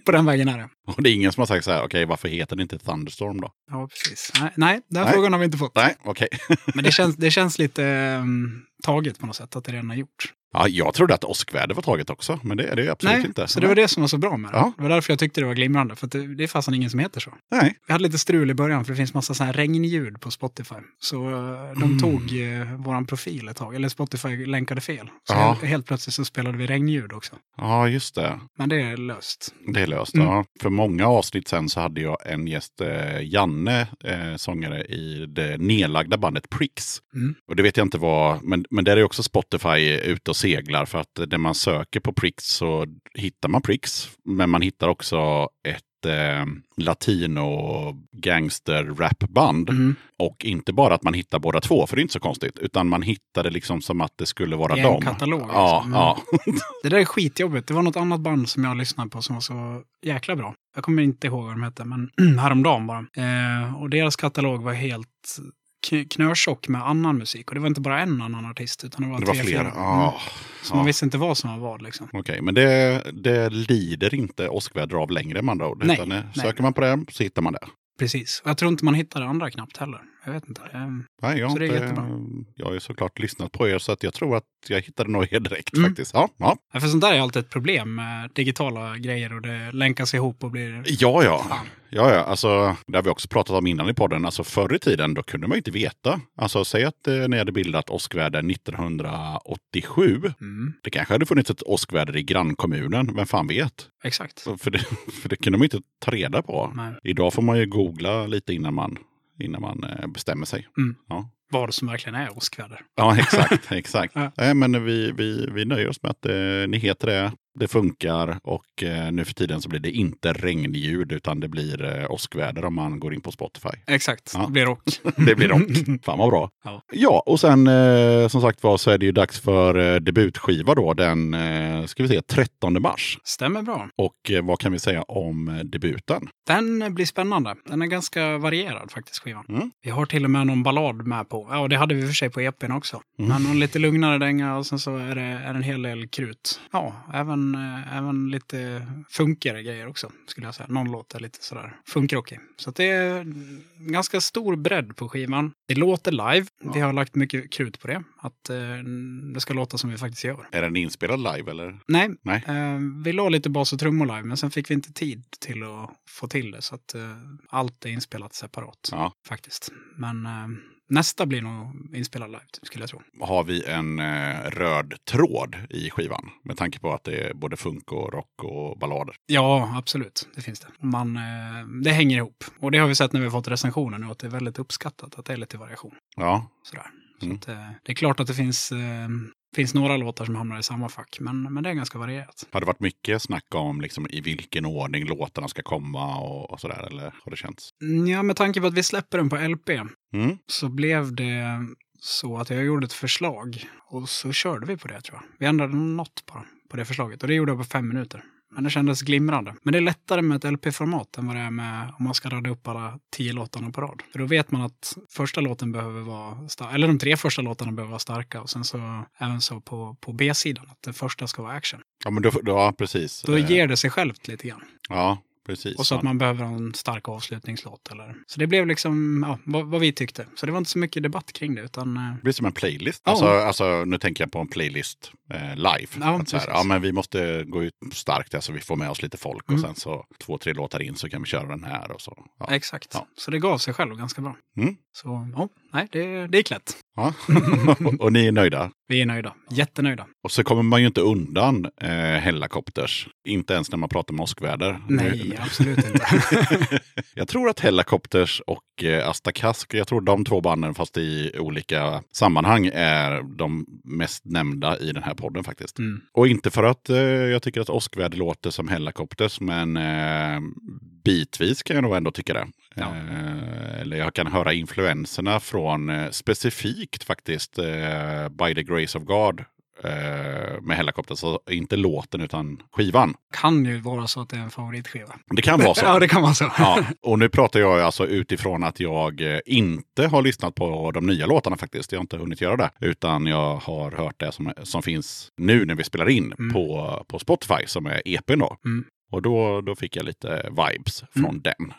på den vägen är det. Och det är ingen som har sagt så här, okej varför heter det inte Thunderstorm då? Ja, precis. Nej, nej den Nej. frågan har vi inte fått. Nej, okej. Men det känns, det känns lite um, taget på något sätt, att det redan är gjort. Ja, jag trodde att åskväder var taget också, men det är det absolut nej, inte. så det var det som var så bra med det. Ja. Det var därför jag tyckte det var glimrande, för det, det är fasen ingen som heter så. Nej. Vi hade lite strul i början, för det finns massa så här regnljud på Spotify. Så eh, de tog uh, våran profil ett tag, eller Spotify länkade fel. Så Ja. helt, helt plötsligt så spelade vi regnljud också. Ja, just det. Men det är löst. Det är löst. Mm. Ja. För många avsnitt sen så hade jag en gäst, eh, Janne, eh, sångare i det nedlagda bandet Pricks. Mm. Och det vet jag inte vad, men, men där är också Spotify ute och seglar för att när man söker på Pricks så hittar man Pricks. Men man hittar också ett eh, latino gangster rapband. Mm. Och inte bara att man hittar båda två, för det är inte så konstigt, utan man hittade liksom som att det skulle vara dem. katalog, Ja, liksom. ja. Det där är skitjobbigt. Det var något annat band som jag lyssnade på som var så jäkla bra. Jag kommer inte ihåg vad de hette, men häromdagen bara. Eh, och deras katalog var helt kn- knötjock med annan musik. Och det var inte bara en annan artist, utan det var Det var tre, flera. fyra. Ja. Mm. Så man visste inte vad som var vad liksom. Okej, men det, det lider inte åskväder av längre andra ord. Nej, utan, eh, nej. Söker man på det så hittar man det. Precis. Och jag tror inte man hittar det andra knappt heller. Jag vet inte. Nej, jag, Så det är jättebra. jag har ju såklart lyssnat på er så att jag tror att jag hittade nog er direkt Mm. faktiskt. Ja, ja. Ja, för sånt där är alltid ett problem med digitala grejer och det länkas ihop och blir... Ja, ja. Fan. Ja, ja. Alltså, det har vi också pratat om innan i podden. Alltså, förr i tiden då kunde man ju inte veta. Alltså, säg att eh, ni hade bildat åskväder 1987. Mm, Det kanske hade funnits ett åskväder i grannkommunen. Vem fan vet? exakt. För det, för det kunde man inte ta reda på. Nej. Idag får man ju googla lite innan man, innan man eh, bestämmer sig. Mm. Ja. Vad som verkligen är åskväder. Ja, exakt. exakt. Ja. Nej, men vi, vi, vi nöjer oss med att eh, ni heter det. Det funkar och eh, nu för tiden så blir det inte regnljud utan det blir eh, åskväder om man går in på Spotify. Exakt, Ja. det blir rock. Det blir rock. Fan vad bra. Ja. Ja, och sen eh, som sagt var så är det ju dags för eh, debutskiva då den, ska vi se, 13 mars. Stämmer bra. Och vad kan vi säga om debuten? Den blir spännande. Den är ganska varierad faktiskt, skivan. Mm. Vi har till och med någon ballad med på. Ja, det hade vi för sig på EPn också. Mm. Men någon lite lugnare dänga och sen så är det, är det en hel del krut. Ja, även, eh, även lite funkigare grejer också, skulle jag säga. Någon låt är lite sådär funkrockig. Så det är ganska stor bredd på skivan. Det låter live. Vi har lagt mycket krut på det. Att eh, det ska låta som vi faktiskt gör. Är den inspelad live eller? Nej, Nej. Eh, vi la lite bas och trummor live, men sen fick vi inte tid till att få till det. Så att eh, allt är inspelat separat Ja. faktiskt. Men eh, nästa blir nog inspelad live, skulle jag tro. Har vi en eh, röd tråd i skivan? Med tanke på att det är både funk och rock och ballader. Ja, absolut. Det finns det. Man, eh, det hänger ihop. Och det har vi sett när vi har fått recensioner nu, att det är väldigt uppskattat att det är lite variation. Ja, Sådär. Så Mm. att, eh, det är klart att det finns, eh, finns några låtar som hamnar i samma fack, men, men det är ganska varierat. har det varit mycket snack om liksom, i vilken ordning låtarna ska komma och, och sådär? Eller har det känts? Mm, Ja, med tanke på att vi släpper den på LP Mm. så blev det så att jag gjorde ett förslag och så körde vi på det tror jag. Vi ändrade något på, på det förslaget och det gjorde jag på fem minuter. Men det kändes glimrande. Men det är lättare med ett LP-format än vad det är med om man ska rada upp alla tio låtarna på rad. För då vet man att första låten behöver vara stark, eller de tre första låtarna behöver vara starka och sen så även så på, på B-sidan, att det första ska vara action. Ja, men då, då, ja, precis. Då Eh, ger det sig självt lite grann. Ja, precis. Och så att man behöver en stark avslutningslåt. Eller. Så det blev liksom ja, vad, vad vi tyckte. Så det var inte så mycket debatt kring det. Utan, eh, Det blir som en playlist. Ja. Alltså, alltså, nu tänker jag på en playlist eh, live. Ja, att så här, ja, men vi måste gå ut starkt så vi får med oss lite folk. Mm. Och sen så två, tre låtar in så kan vi köra den här. Och så. Ja. Exakt. Så det gav sig själv ganska bra. Mm. Så ja, nej, det, det gick lätt. Ja. och ni är nöjda. Vi är nöjda. Jättenöjda. Och så kommer man ju inte undan eh, Hellacopters. Inte ens när man pratar med åskväder. Nej, absolut inte. jag tror att Hellacopters och eh, Asta Kask, jag tror de två banden fast i olika sammanhang är de mest nämnda i den här podden faktiskt. Mm. Och inte för att eh, jag tycker att åskväder låter som Hellacopters, men eh, bitvis kan jag nog ändå tycka det. Ja. Eh, eller jag kan höra influenserna från eh, specifikt faktiskt eh, By the Grace of God med Hellacopters. Så inte låten utan skivan. Kan ju vara så att det är en favoritskiva. Det kan vara så. Ja, det kan vara så. Ja, och nu pratar jag alltså utifrån att jag inte har lyssnat på de nya låtarna faktiskt. Jag har inte hunnit göra det. Utan jag har hört det som, som finns nu när vi spelar in Mm. på, på Spotify som är EPn då. Mm. Och då, då fick jag lite vibes från den.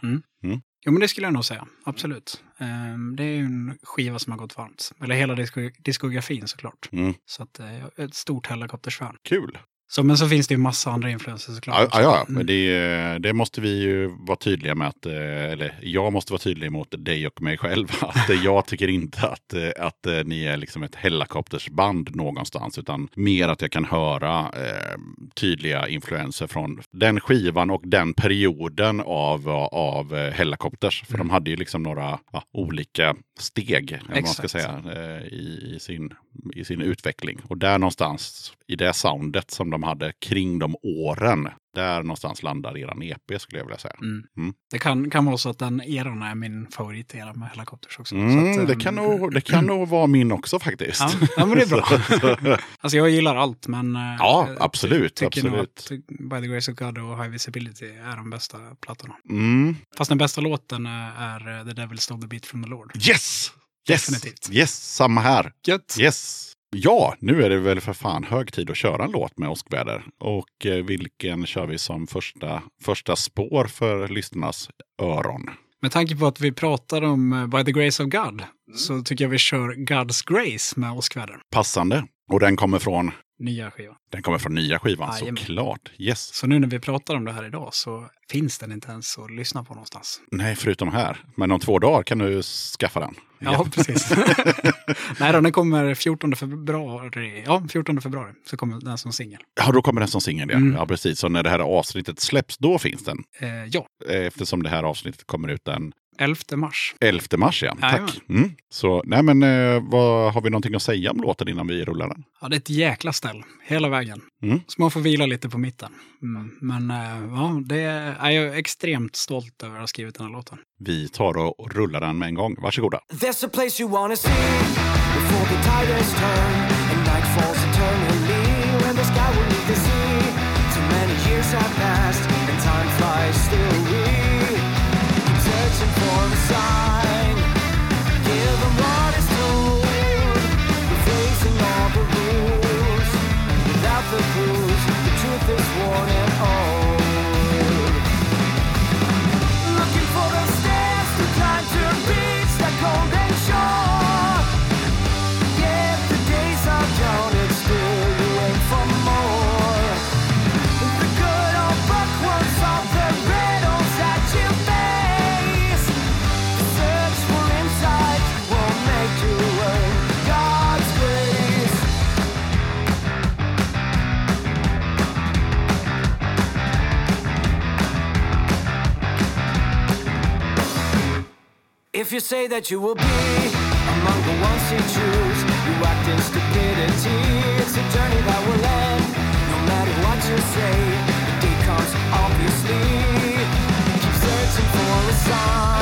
Jo, men det skulle jag nog säga. Absolut. Ehm, det är ju en skiva som har gått varmt. Eller hela disko- diskografin såklart. Mm. Så att, eh, ett stort Hellacopters-fan. Kul! Så, men så finst det ju massa andra influenser såklart. Ja, ja, ja. Mm. men det, det måste vi ju vara tydliga med att, eh, eller jag måste vara tydlig mot dig och mig själv. Att eh, jag tycker inte att, eh, att ni är liksom ett Hellacopters-band någonstans, utan mer att jag kan höra eh, tydliga influenser från den skivan och den perioden av, av Hellacopters. För de hade ju liksom några ja, olika steg, man ska säga, eh, i, i, sin, i sin utveckling. Och där någonstans, i det soundet som de hade kring de åren, där någonstans landar eran EP skulle jag vilja säga. Mm. Mm. Det kan, kan vara så att den eran är min favoritera med Hellacopters också. Mm, att, det, ehm, kan nog, det kan nog vara min också faktiskt. Ja, ja, men det är bra. Så- Alltså jag gillar allt, men... eh, ja, absolut. tycker nog absolut. att By the Grace of God och High Visibility är de bästa plattorna. Mm. Fast den bästa låten är, är eh, The Devil Stole the Beat from the Lord. Yes! Yes! Definitivt. Yes, samma här. Gött! Yes! Ja, nu är det väl för fan hög tid att köra en låt med åskväder. Och eh, vilken kör vi som första, första spår för lyssnarnas öron? Med tanke på att vi pratar om eh, By the Grace of God så tycker jag vi kör God's Grace med åskväder. Passande. Och den kommer från, Nya skivan. den kommer från nya skivan Jajamän. såklart. Yes. Så nu när vi pratar om det här idag så finns den inte ens att lyssna på någonstans. Nej, förutom här. Men om två dagar kan du skaffa den. Ja, precis. Nej då, den kommer 14 februari. Ja, 14 februari så kommer den som singel. Ja, då kommer den som singel. Ja. Mm. ja, precis. Så när det här avsnittet släpps, då finns den. Eh, ja, Eftersom det här avsnittet kommer ut den 11 mars. 11 mars. Ja. Jajamän. Tack. Mm. Så, nej men, eh, vad, har vi någonting att säga om låten innan vi rullar den? Ja, det är ett jäkla ställ hela vägen. Mm. Så man får vila lite på mitten. Mm. Men eh, ja, det är, jag är extremt stolt över att ha skrivit den här låten. Vi tar och rullar den med en gång. Varsågoda. There's a place you wanna see before the tide has turned If you say that you will be among the ones you choose, you act in stupidity. It's a journey that will end, no matter what you say. The day comes, obviously. Keep searching for a sign.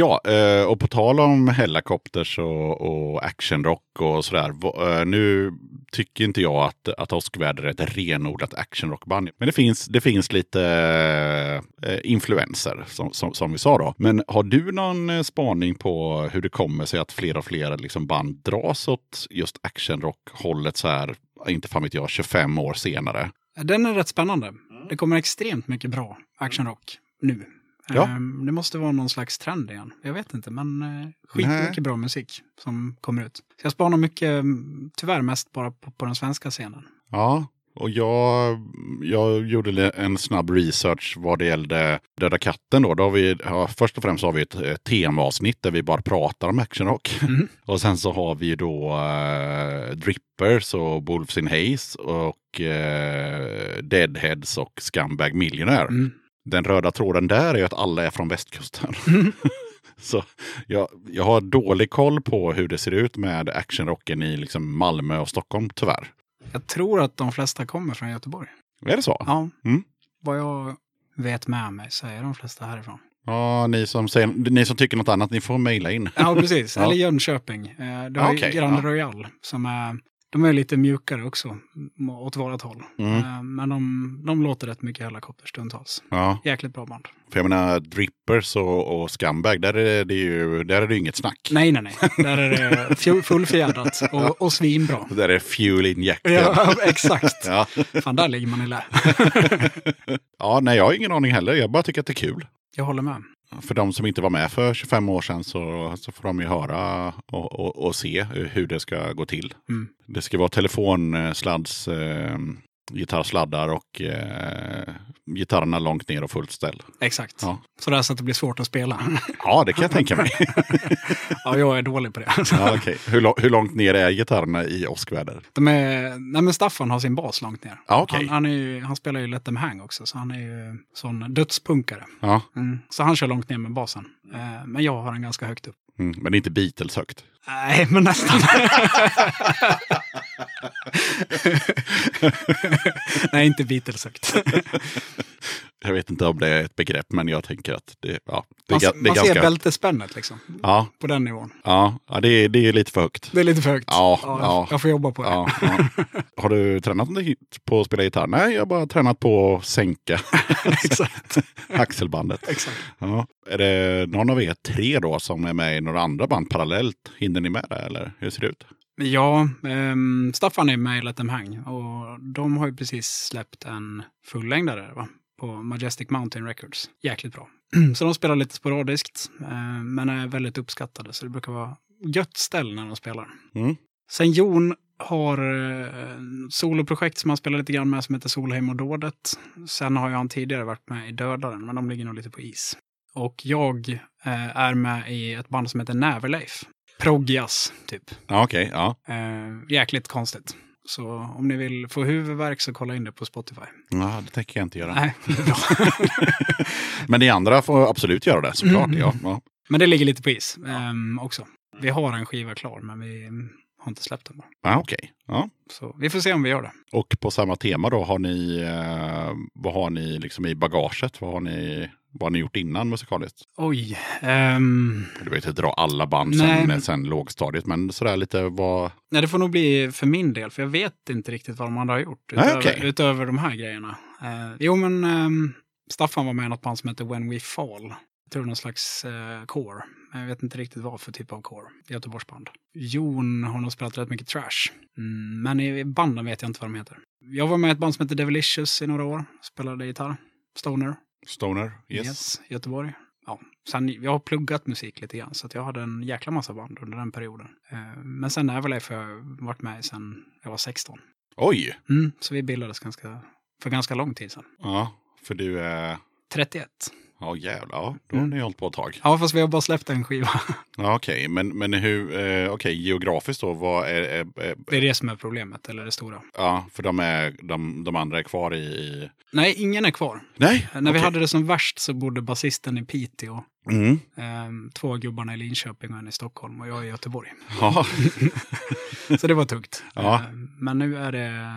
Ja, eh, och på tal om helikopters och, och actionrock och sådär. Eh, nu tycker inte jag att, att Åskväder är ett renodlat actionrockband. Men det finns, det finns lite eh, influenser som, som, som vi sa då. Men har du någon spaning på hur det kommer sig att fler och fler liksom band dras åt just actionrock-hållet så här, inte fan vet jag, 25 år senare? Den är rätt spännande. Det kommer extremt mycket bra actionrock nu. Ja. Ehm, Det måste vara någon slags trend igen. Jag vet inte, men eh, skitmycket Nej. bra musik som kommer ut. Så jag spanar mycket, mm, tyvärr mest bara på, på den svenska scenen. Ja, och jag, jag gjorde en snabb research vad det gällde Döda katten. Då. Då har vi, ja, först och främst har vi ett, ett temaavsnitt där vi bara pratar om actionrock. Mhm. och sen så har vi då eh, Drippers och Wolves in Haze och eh, Deadheads och Scumbag Millionaire. Mm. Den röda tråden där är ju att alla är från västkusten. Mm. Så jag, jag har dålig koll på hur det ser ut med actionrocken i liksom Malmö och Stockholm tyvärr. Jag tror att de flesta kommer från Göteborg. Är det så? Ja, Mm. vad jag vet med mig så är de flesta härifrån. Ja, ni som, säger, ni som tycker något annat, ni får mejla in. Ja, precis. Eller Jönköping. Eh, Det har Okej, ju Grand ja. Royal som är, de är lite mjukare också åt vårat håll. Mm. Eh, Men de, de låter rätt mycket helikopter stundtals. Ja, Jäkligt bra band. för jag menar Drippers och, och Scumbag, där är det ju där är det inget snack. Nej, nej, nej. Där är det fullfjädrat och, och svinbra. Där är fuel injected. Ja, exakt. Ja. Fan, där ligger man i lä. ja, nej, jag har ingen aning heller. Jag bara tycker att det är kul. Jag håller med. För de som inte var med för 25 år sedan så, så får de ju höra och, och, och se hur det ska gå till. Mm. Det ska vara telefonsladds, eh, gitarrsladdar och eh, gitarrerna långt ner och fullt ställ. Exakt. Ja. Så där så att det blir svårt att spela. Ja, det kan jag tänka mig. ja, jag är dålig på det. ja, okay. hur, hur långt ner är gitarrerna i åskväder? De är, nej men Staffan har sin bas långt ner. Ja, okej. han, han, är ju, han spelar ju Let them hang också, så han är ju sån dödspunkare. Ja, Mm. Så han kör långt ner med basen. Eh, men jag har den ganska högt upp. mm, men inte Beatles högt. Nej, men nästan. nej, inte Beatles högt. Jag vet inte om det är ett begrepp, men jag tänker att det, ja, det, Man, det är man ser ganska... bältespännet liksom. Ja, På den nivån. ja, ja det, är, det är lite för högt. Det är lite för högt. Ja, jag, ja. jag får jobba på det. Ja, ja. Har du tränat på att spela gitarr? Nej, jag har bara tränat på att sänka Exakt. axelbandet. Exakt. Ja. Är det någon av er tre då som är med i några andra band parallellt? Hinner ni med det eller hur ser det ut? Ja, ehm, Staffan är med i Let Them Hang och de har ju precis släppt en fullängdare va? på Majestic Mountain Records. Jäkligt bra. Så de spelar lite sporadiskt, eh, men är väldigt uppskattade. Så det brukar vara gött ställ när de spelar. Mm. Sen Jon har eh, soloprojekt som han spelar lite grann med som heter Solheim och Dådet. Sen har ju han tidigare varit med i Dödaren, men de ligger nog lite på is. Och jag eh, är med i ett band som heter Näverleif. Proggjazz, typ. Ja, Okej, ja. Eh, jäkligt konstigt. Så om ni vill få huvudvärk så kolla in det på Spotify. ja. Det tänker jag inte göra. Nej. Men ni andra får absolut göra det såklart. Mm. Ja, ja. Men det ligger lite på is ehm, också. Vi har en skiva klar, men vi har inte släppt den bara. Ja, Okej. Ja. Så vi får se om vi gör det. Och på samma tema då, har ni, eh, vad har ni liksom i bagaget? Vad har ni, vad har ni gjort innan musikaliskt? Oj. ehm, Du vet inte dra alla band Nej. sen, sen lågstadiet, men sådär lite vad... nej, det får nog bli för min del, för jag vet inte riktigt vad de andra har gjort. Utöver, okej. utöver de här grejerna. Eh, jo, men ehm, Staffan var med i något band som heter When We Fall. Tror någon slags uh, core. Men jag vet inte riktigt vad för typ av core. Göteborgsband. Jon har nog spelat rätt mycket trash. Mm, men i banden vet jag inte vad de heter. Jag var med i ett band som heter Devilicious i några år. Spelade gitarr. Stoner. Stoner? Yes. Göteborg. Ja. Sen, jag har pluggat musik lite grann, så jag hade en jäkla massa band under den perioden. Eh, men sen Everlife har jag varit med i sen jag var 16. Oj! Mm, så vi bildades ganska, för ganska lång tid sedan. Ja, för du är... 31. Ja jävlar, ja, då har Mm. ni hållit på ett tag. Ja, fast vi har bara släppt en skiva. Ja, Okej, men, men hur, eh, okej, geografiskt då, vad är, är, är, Det är det som är problemet, eller det stora. Ja, för de, är, de, de andra är kvar i... Nej, ingen är kvar. Nej? När vi okej. hade det som värst så bodde basisten i Piteå. Mm. ehm, två gubbarna i Linköping och en i Stockholm och jag i Göteborg. Ja. Så det var tungt. Ja. Ehm, men nu är det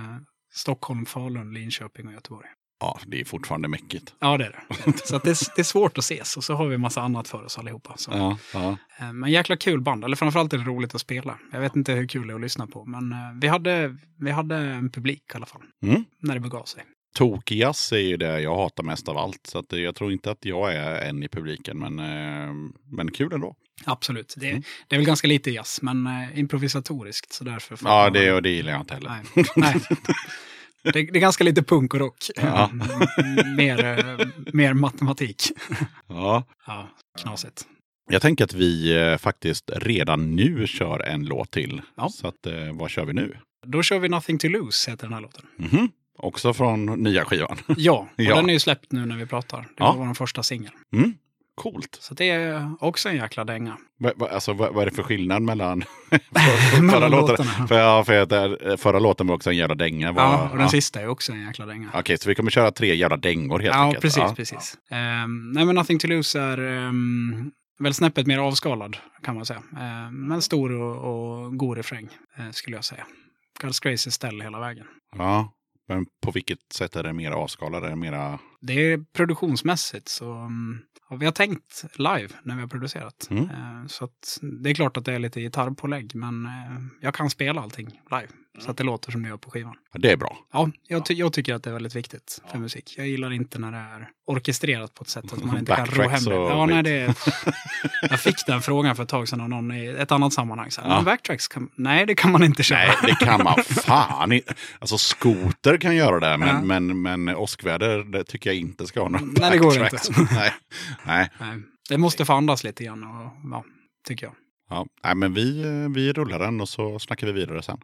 Stockholm, Falun, Linköping och Göteborg. Ja, det är fortfarande mäckigt. Ja, det är det. Så att det, är, det är svårt att ses och så har vi en massa annat för oss allihopa. Så. Ja, ja. Eh, Men jäkla kul band, eller framförallt är det roligt att spela. Jag vet inte hur kul det är att lyssna på, men eh, vi hade, vi hade en publik i alla fall. Mm. När det begav sig. Tokigazz är ju det jag hatar mest av allt. Så jag tror inte att jag är en i publiken, men, eh, men kul ändå. Absolut. Det, Mm. det är väl ganska lite jazz, men improvisatoriskt. Så därför Ja, det, och det gillar jag inte heller. Nej. Nej. Det, det är ganska lite punk och rock. Ja. Mm, mer, eh, mer matematik. Ja. Ja, knasigt. Jag tänker att vi eh, faktiskt redan nu kör en låt till. Ja. Så att, eh, vad kör vi nu? Då kör vi Nothing to lose, heter den här låten. Mhm. Också från nya skivan. Ja, och Ja. den är ju släppt nu när vi pratar. Det Ja. var vår första singel. Mm. Coolt. Så det är också en jäkla dänga. Va, va, alltså, vad, vad är det för skillnad mellan förra Mellan låten? För, ja, för där, förra låten var också en jävla dänga. Var, Ja, och den sista är också en jäkla dänga. Okej, så vi kommer köra tre jävla dängor helt Ja, enkelt. precis, Ja. precis. Um, nej, men Nothing to lose är um, väl snäppet mer avskalad, kan man säga. Um, men stor och, och god refräng, eh, skulle jag säga. Guns Crazy ställ hela vägen. Ja, men på vilket sätt är det mer avskalad? Är det mera... Det är produktionsmässigt så um, ja, vi har tänkt live när vi har producerat. Mm. Eh, så det är klart att det är lite gitarrpålägg, men eh, jag kan spela allting live. Så att det låter som det gör på skivan. Ja, Det är bra. Ja, jag, ty- jag tycker att det är väldigt viktigt för musik. Jag gillar inte när det är orkestrerat på ett sätt att man inte kan ro hem det. Ja, nej, det jag fick den frågan för ett tag sedan av någon i ett annat sammanhang. Så här, Ja. backtracks, kan, nej det kan man inte köra. Nej, det kan man fan inte. Alltså skoter kan göra det, men, Ja. men, men åskväder det tycker jag inte ska ha någon Nej, det går inte. Nej. Nej. Nej, det måste få andas lite grann, och, ja, tycker jag. Ja. Nej, men vi, eh, vi rullar den och så snackar vi vidare sen.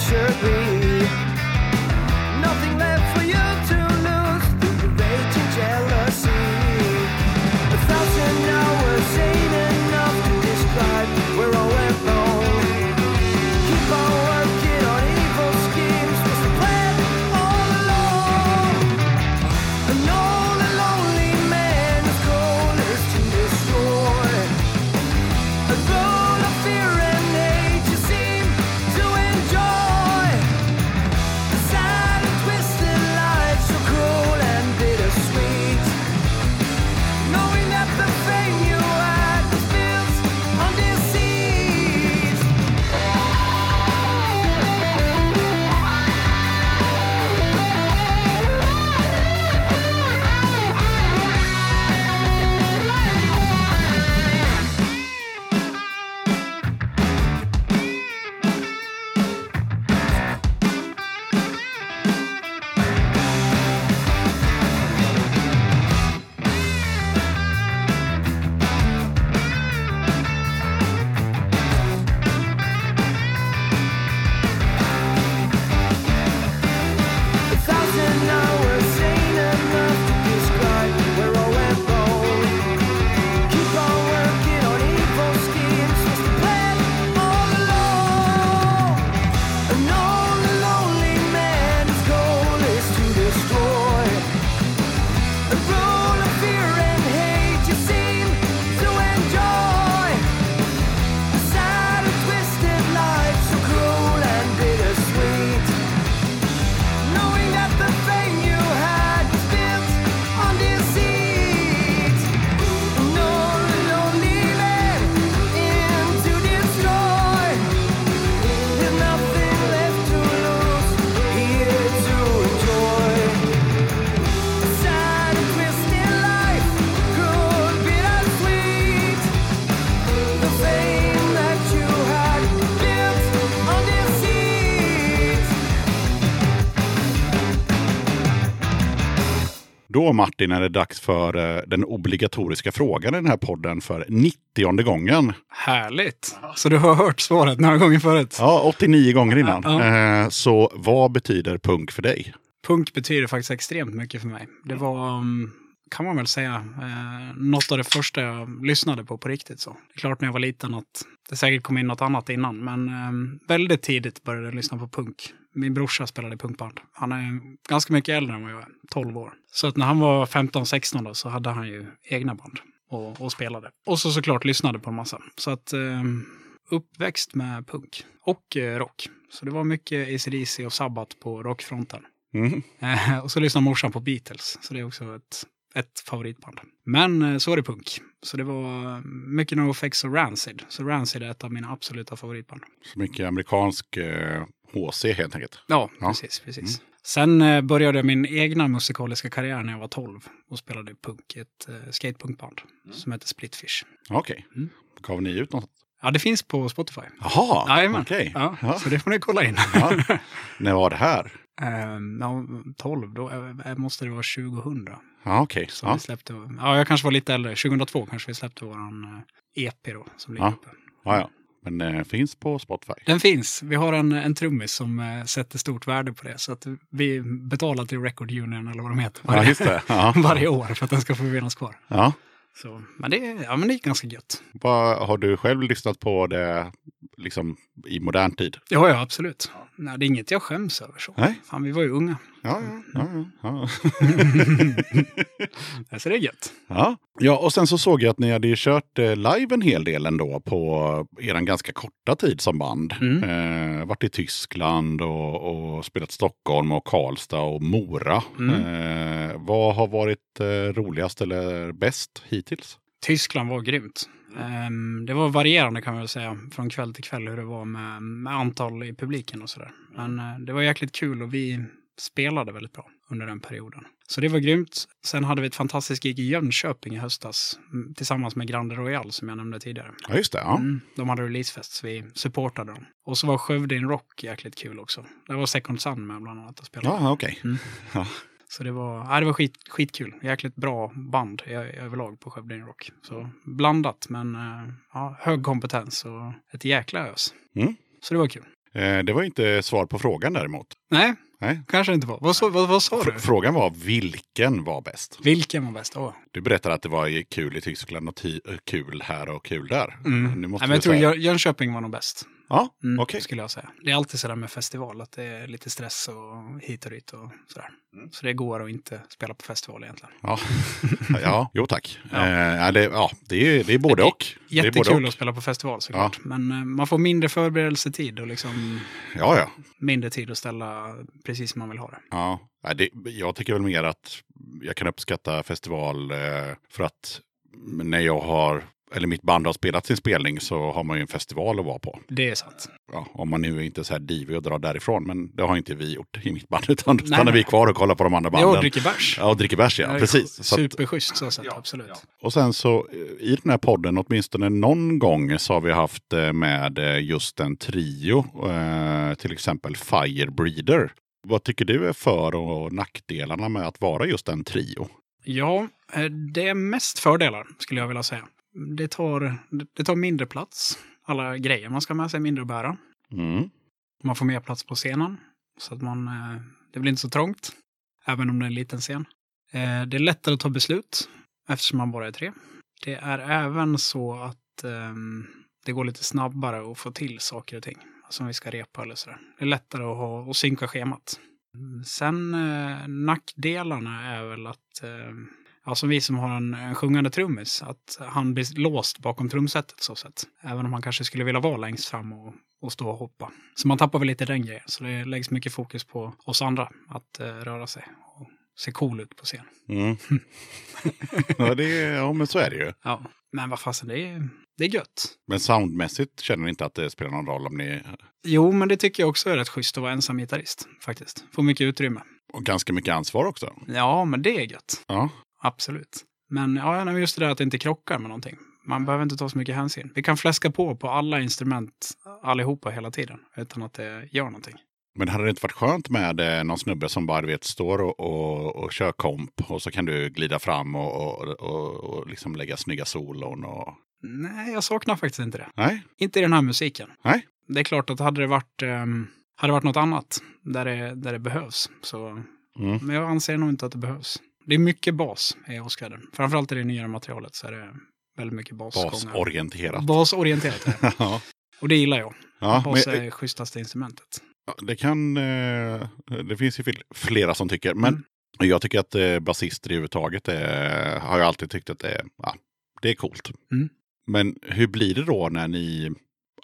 should be. Martin är det dags för eh, den obligatoriska frågan i den här podden för 90 gången. Härligt! Så du har hört svaret några gånger förut? Ja, 89 gånger innan. Ja. Eh, så vad betyder punk för dig? Punk betyder faktiskt extremt mycket för mig. Det var, mm, kan man väl säga, eh, något av det första jag lyssnade på på riktigt. Så. Det är klart när jag var liten att det säkert kom in något annat innan, men eh, väldigt tidigt började jag lyssna på punk. Min brorsa spelade punkband. Han är ganska mycket äldre än vad jag är, 12 år. Så att när han var 15-16 då så hade han ju egna band och, och spelade. Och så såklart lyssnade på en massa. Så att eh, uppväxt med punk och eh, rock. Så det var mycket AC/DC och Sabbath på rockfronten. Mm. Eh, och så lyssnar morsan på Beatles, så det är också ett, ett favoritband. Men eh, så är det punk. Så det var mycket NoFX och Rancid. Så Rancid är ett av mina absoluta favoritband. Så mycket amerikansk eh, HC helt enkelt. Ja, Ja. precis. precis. Sen eh, började jag min egna musikaliska karriär när jag var 12 och spelade punk i ett eh, skatepunkband som heter Splitfish. Okej. Mm. Gav ni ut något? Ja, det finns på Spotify. Jaha, okej. Ja, Ja. Så det får ni kolla in. Ja. När var det här? Ehm, ja, 12, då eh, måste det vara 2000. Ja, okej. Som Ja. vi släppte. Ja, jag kanske var lite äldre. 2002 kanske vi släppte våran eh, EP då, som ligger Ja. uppe. Ja, ja. Men eh, finns på Spotify. Den finns. Vi har en, en trummis som eh, sätter stort värde på det. Så att vi betalar till Record Union eller vad de heter Ja, just det. Ja. varje år för att den ska få finnas kvar. Ja. Så, men, det, är- ja, men det är ganska gött. Vad, har du själv lyssnat på det liksom, i modern tid? Ja, ja, absolut. Nej, det är inget jag skäms över. Så. Nej. Fan, vi var ju unga. Ja, ja, ja. ja. Nej, Så det är gött. Ja. ja, och sen så såg jag att ni hade ju kört eh, live en hel del ändå på er ganska korta tid som band. Mm. Eh, varit i Tyskland och, och spelat Stockholm och Karlstad och Mora. Mm. Eh, vad har varit eh, roligast eller bäst hittills? Tyskland var grymt. Ehm, det var varierande kan man väl säga från kväll till kväll hur det var med, med antal i publiken och sådär. Men eh, det var jäkligt kul och vi spelade väldigt bra under den perioden. Så det var grymt. Sen hade vi ett fantastiskt gig i Jönköping i höstas mm, tillsammans med Grande Royal som jag nämnde tidigare. Ja, just det. Ja. Mm, de hade releasefest så vi supportade dem. Och så var Skövde in Rock jäkligt kul också. Där var Second Sun med bland annat och spelade. Ja, okej. Mm. Ja. Så det var, ja, det var skit, skitkul. Jäkligt bra band överlag på Skövde Rock. Så blandat men eh, ja, hög kompetens och ett jäkla ös. Mm. Så det var kul. Eh, det var inte svar på frågan däremot. Nej, Nej. kanske inte var. Vad, vad, vad sa Fr- du? frågan var vilken var bäst? Vilken var bäst? Åh. Du berättade att det var kul i Tyskland och kul här och kul där. Mm. Nu måste Nej, men jag tror säga- Jönköping var nog bäst. Ja, Mm, okej. Skulle jag säga. Det är alltid sådär med festival, att det är lite stress och hit och dit och sådär. Mm. Så det går att inte spela på festival egentligen. Ja. ja, jo tack. Ja. Eh, ja, det, ja, det, är, det är både Det är och. Det är både Jättekul och. att spela på festival såklart. Men eh, man får mindre förberedelsetid och liksom Ja, ja. mindre tid att ställa precis som man vill ha det. ja. Det, jag tycker väl mer att jag kan uppskatta festival eh, för att när jag har, eller mitt band har spelat sin spelning så har man ju en festival att vara på. Det är sant. Ja, om man nu inte är så här divig och drar därifrån, men det har inte vi gjort i mitt band. Utan då Nej, stannar vi kvar och kollar på de andra banden. Ja, och dricker bärs. Ja, och dricker bärs, ja. Är Precis. Superschysst så sätt, absolut. och sen så eh, i den här podden, åtminstone någon gång, så har vi haft eh, med eh, just en trio. Till exempel Firebreeder. Vad tycker du är för och nackdelarna med att vara just en trio? Ja, det är mest fördelar skulle jag vilja säga. Det tar, det tar mindre plats. Alla grejer man ska med sig är mindre att bära. Mm. Man får mer plats på scenen. Så att man, eh, det blir inte så trångt. Även om det är en liten scen. Eh, Det är lättare att ta beslut eftersom man bara är tre. Det är även så att ehm, det går lite snabbare att få till saker och ting. Alltså om vi ska repa eller sådär. Det är lättare att, ha, att synka schemat. Mm, Sen eh, nackdelarna är väl att, eh, ja, som vi som har en, en sjungande trummis, att han blir låst bakom trumsetet så sett. Även om han kanske skulle vilja vara längst fram och, och stå och hoppa. Så man tappar väl lite den grejen. Så det läggs mycket fokus på oss andra att eh, röra sig och se cool ut på scen. Mm. ja, det, ja, men så är det ju. Ja, men vad fasen, det är, det är gött. Men soundmässigt känner ni inte att det spelar någon roll om ni... Jo, men det tycker jag också är rätt schysst att vara ensam gitarrist, faktiskt. Får mycket utrymme. Och ganska mycket ansvar också. Ja, men det är gött. Ja. Absolut. Men ja, just det där att det inte krockar med någonting. Man behöver inte ta så mycket hänsyn. Vi kan fläska på på alla instrument allihopa hela tiden utan att det gör någonting. Men hade det inte varit skönt med eh, någon snubbe som bara vet, står och, och, och kör komp och så kan du glida fram och, och, och, och liksom lägga snygga solon och... Nej, jag saknar faktiskt inte det. Nej, Inte i den här musiken. nej. Det är klart att hade det varit, um, hade det varit något annat där det, där det behövs. Så, Mm. Men jag anser nog inte att det behövs. Det är mycket bas i Åskväder. Framförallt i det nyare materialet så är det väldigt mycket basgångar. Basorienterat. Basorienterat. är ja. Och det gillar jag. Ja, Bas men, är schysstaste instrumentet. Det kan... Eh, det finns ju flera som tycker. Men Mm. jag tycker att eh, basister överhuvudtaget eh, har jag alltid tyckt att det är, ja, det är coolt. Mm. Men hur blir det då när ni...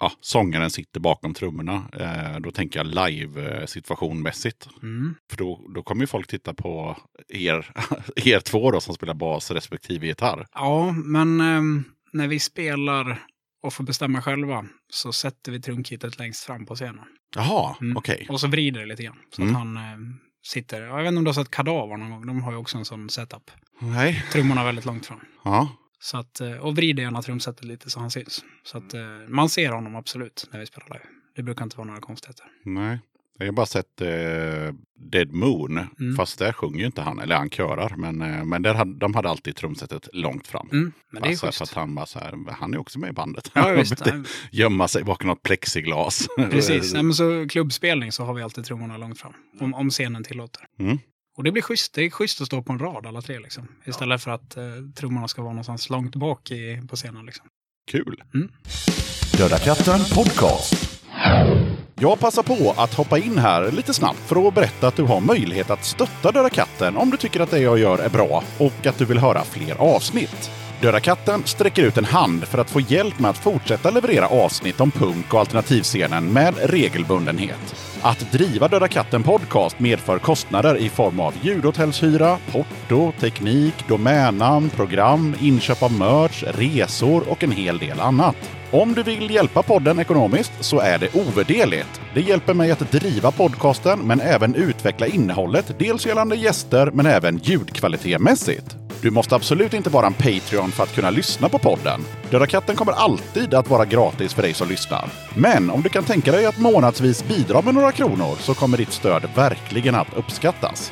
Ja, sångaren sitter bakom trummorna. Eh, då tänker jag live-situationmässigt. Mm. För då, då kommer ju folk titta på er, er två då som spelar bas respektive gitarr. Ja, men ehm, när vi spelar och får bestämma själva så sätter vi trumkitet längst fram på scenen. Jaha, Mm. okej. Och så vrider det lite grann. Så Mm. att han ehm, sitter... Jag vet inte om du har sett Kadaver någon gång. De har ju också en sån setup. Nej. Trummorna väldigt långt fram. Ja. Så att, eh, och vrider gärna trumsetet lite så han syns. Så att eh, man ser honom absolut när vi spelar live. Det brukar inte vara några konstigheter. Nej. Jag har bara sett eh, Dead Moon, Mm. fast där sjunger ju inte han, eller han körar. Men, eh, men där hade, de hade alltid trumsetet långt fram. Mm, men det är Alltså, att han, bara så här, han är också med i bandet. Ja, visst. Gömma sig bakom något plexiglas. Precis. Nej, men så klubbspelning så har vi alltid trummorna långt fram. Om, om scenen tillåter. Mm. Och det blir schysst. Det är schysst att stå på en rad alla tre liksom. Istället för att eh, trummorna ska vara någonstans långt bak i, på scenen liksom. Kul. Döda katten podcast. Jag passar på att hoppa in här lite snabbt för att berätta att du har möjlighet att stötta Döda katten om du tycker att det jag gör är bra och att du vill höra fler avsnitt. Döda katten sträcker ut en hand för att få hjälp med att fortsätta leverera avsnitt om punk och alternativscenen med regelbundenhet. Att driva Döda katten podcast medför kostnader i form av ljudhotellshyra, porto, teknik, domännamn, program, inköp av merch, resor och en hel del annat. Om du vill hjälpa podden ekonomiskt så är det ovärderligt. Det hjälper mig att driva podcasten men även utveckla innehållet, dels gällande gäster men även ljudkvalitetmässigt. Du måste absolut inte vara en Patreon för att kunna lyssna på podden. Döda katten kommer alltid att vara gratis för dig som lyssnar. Men om du kan tänka dig att månadsvis bidra med några kronor så kommer ditt stöd verkligen att uppskattas.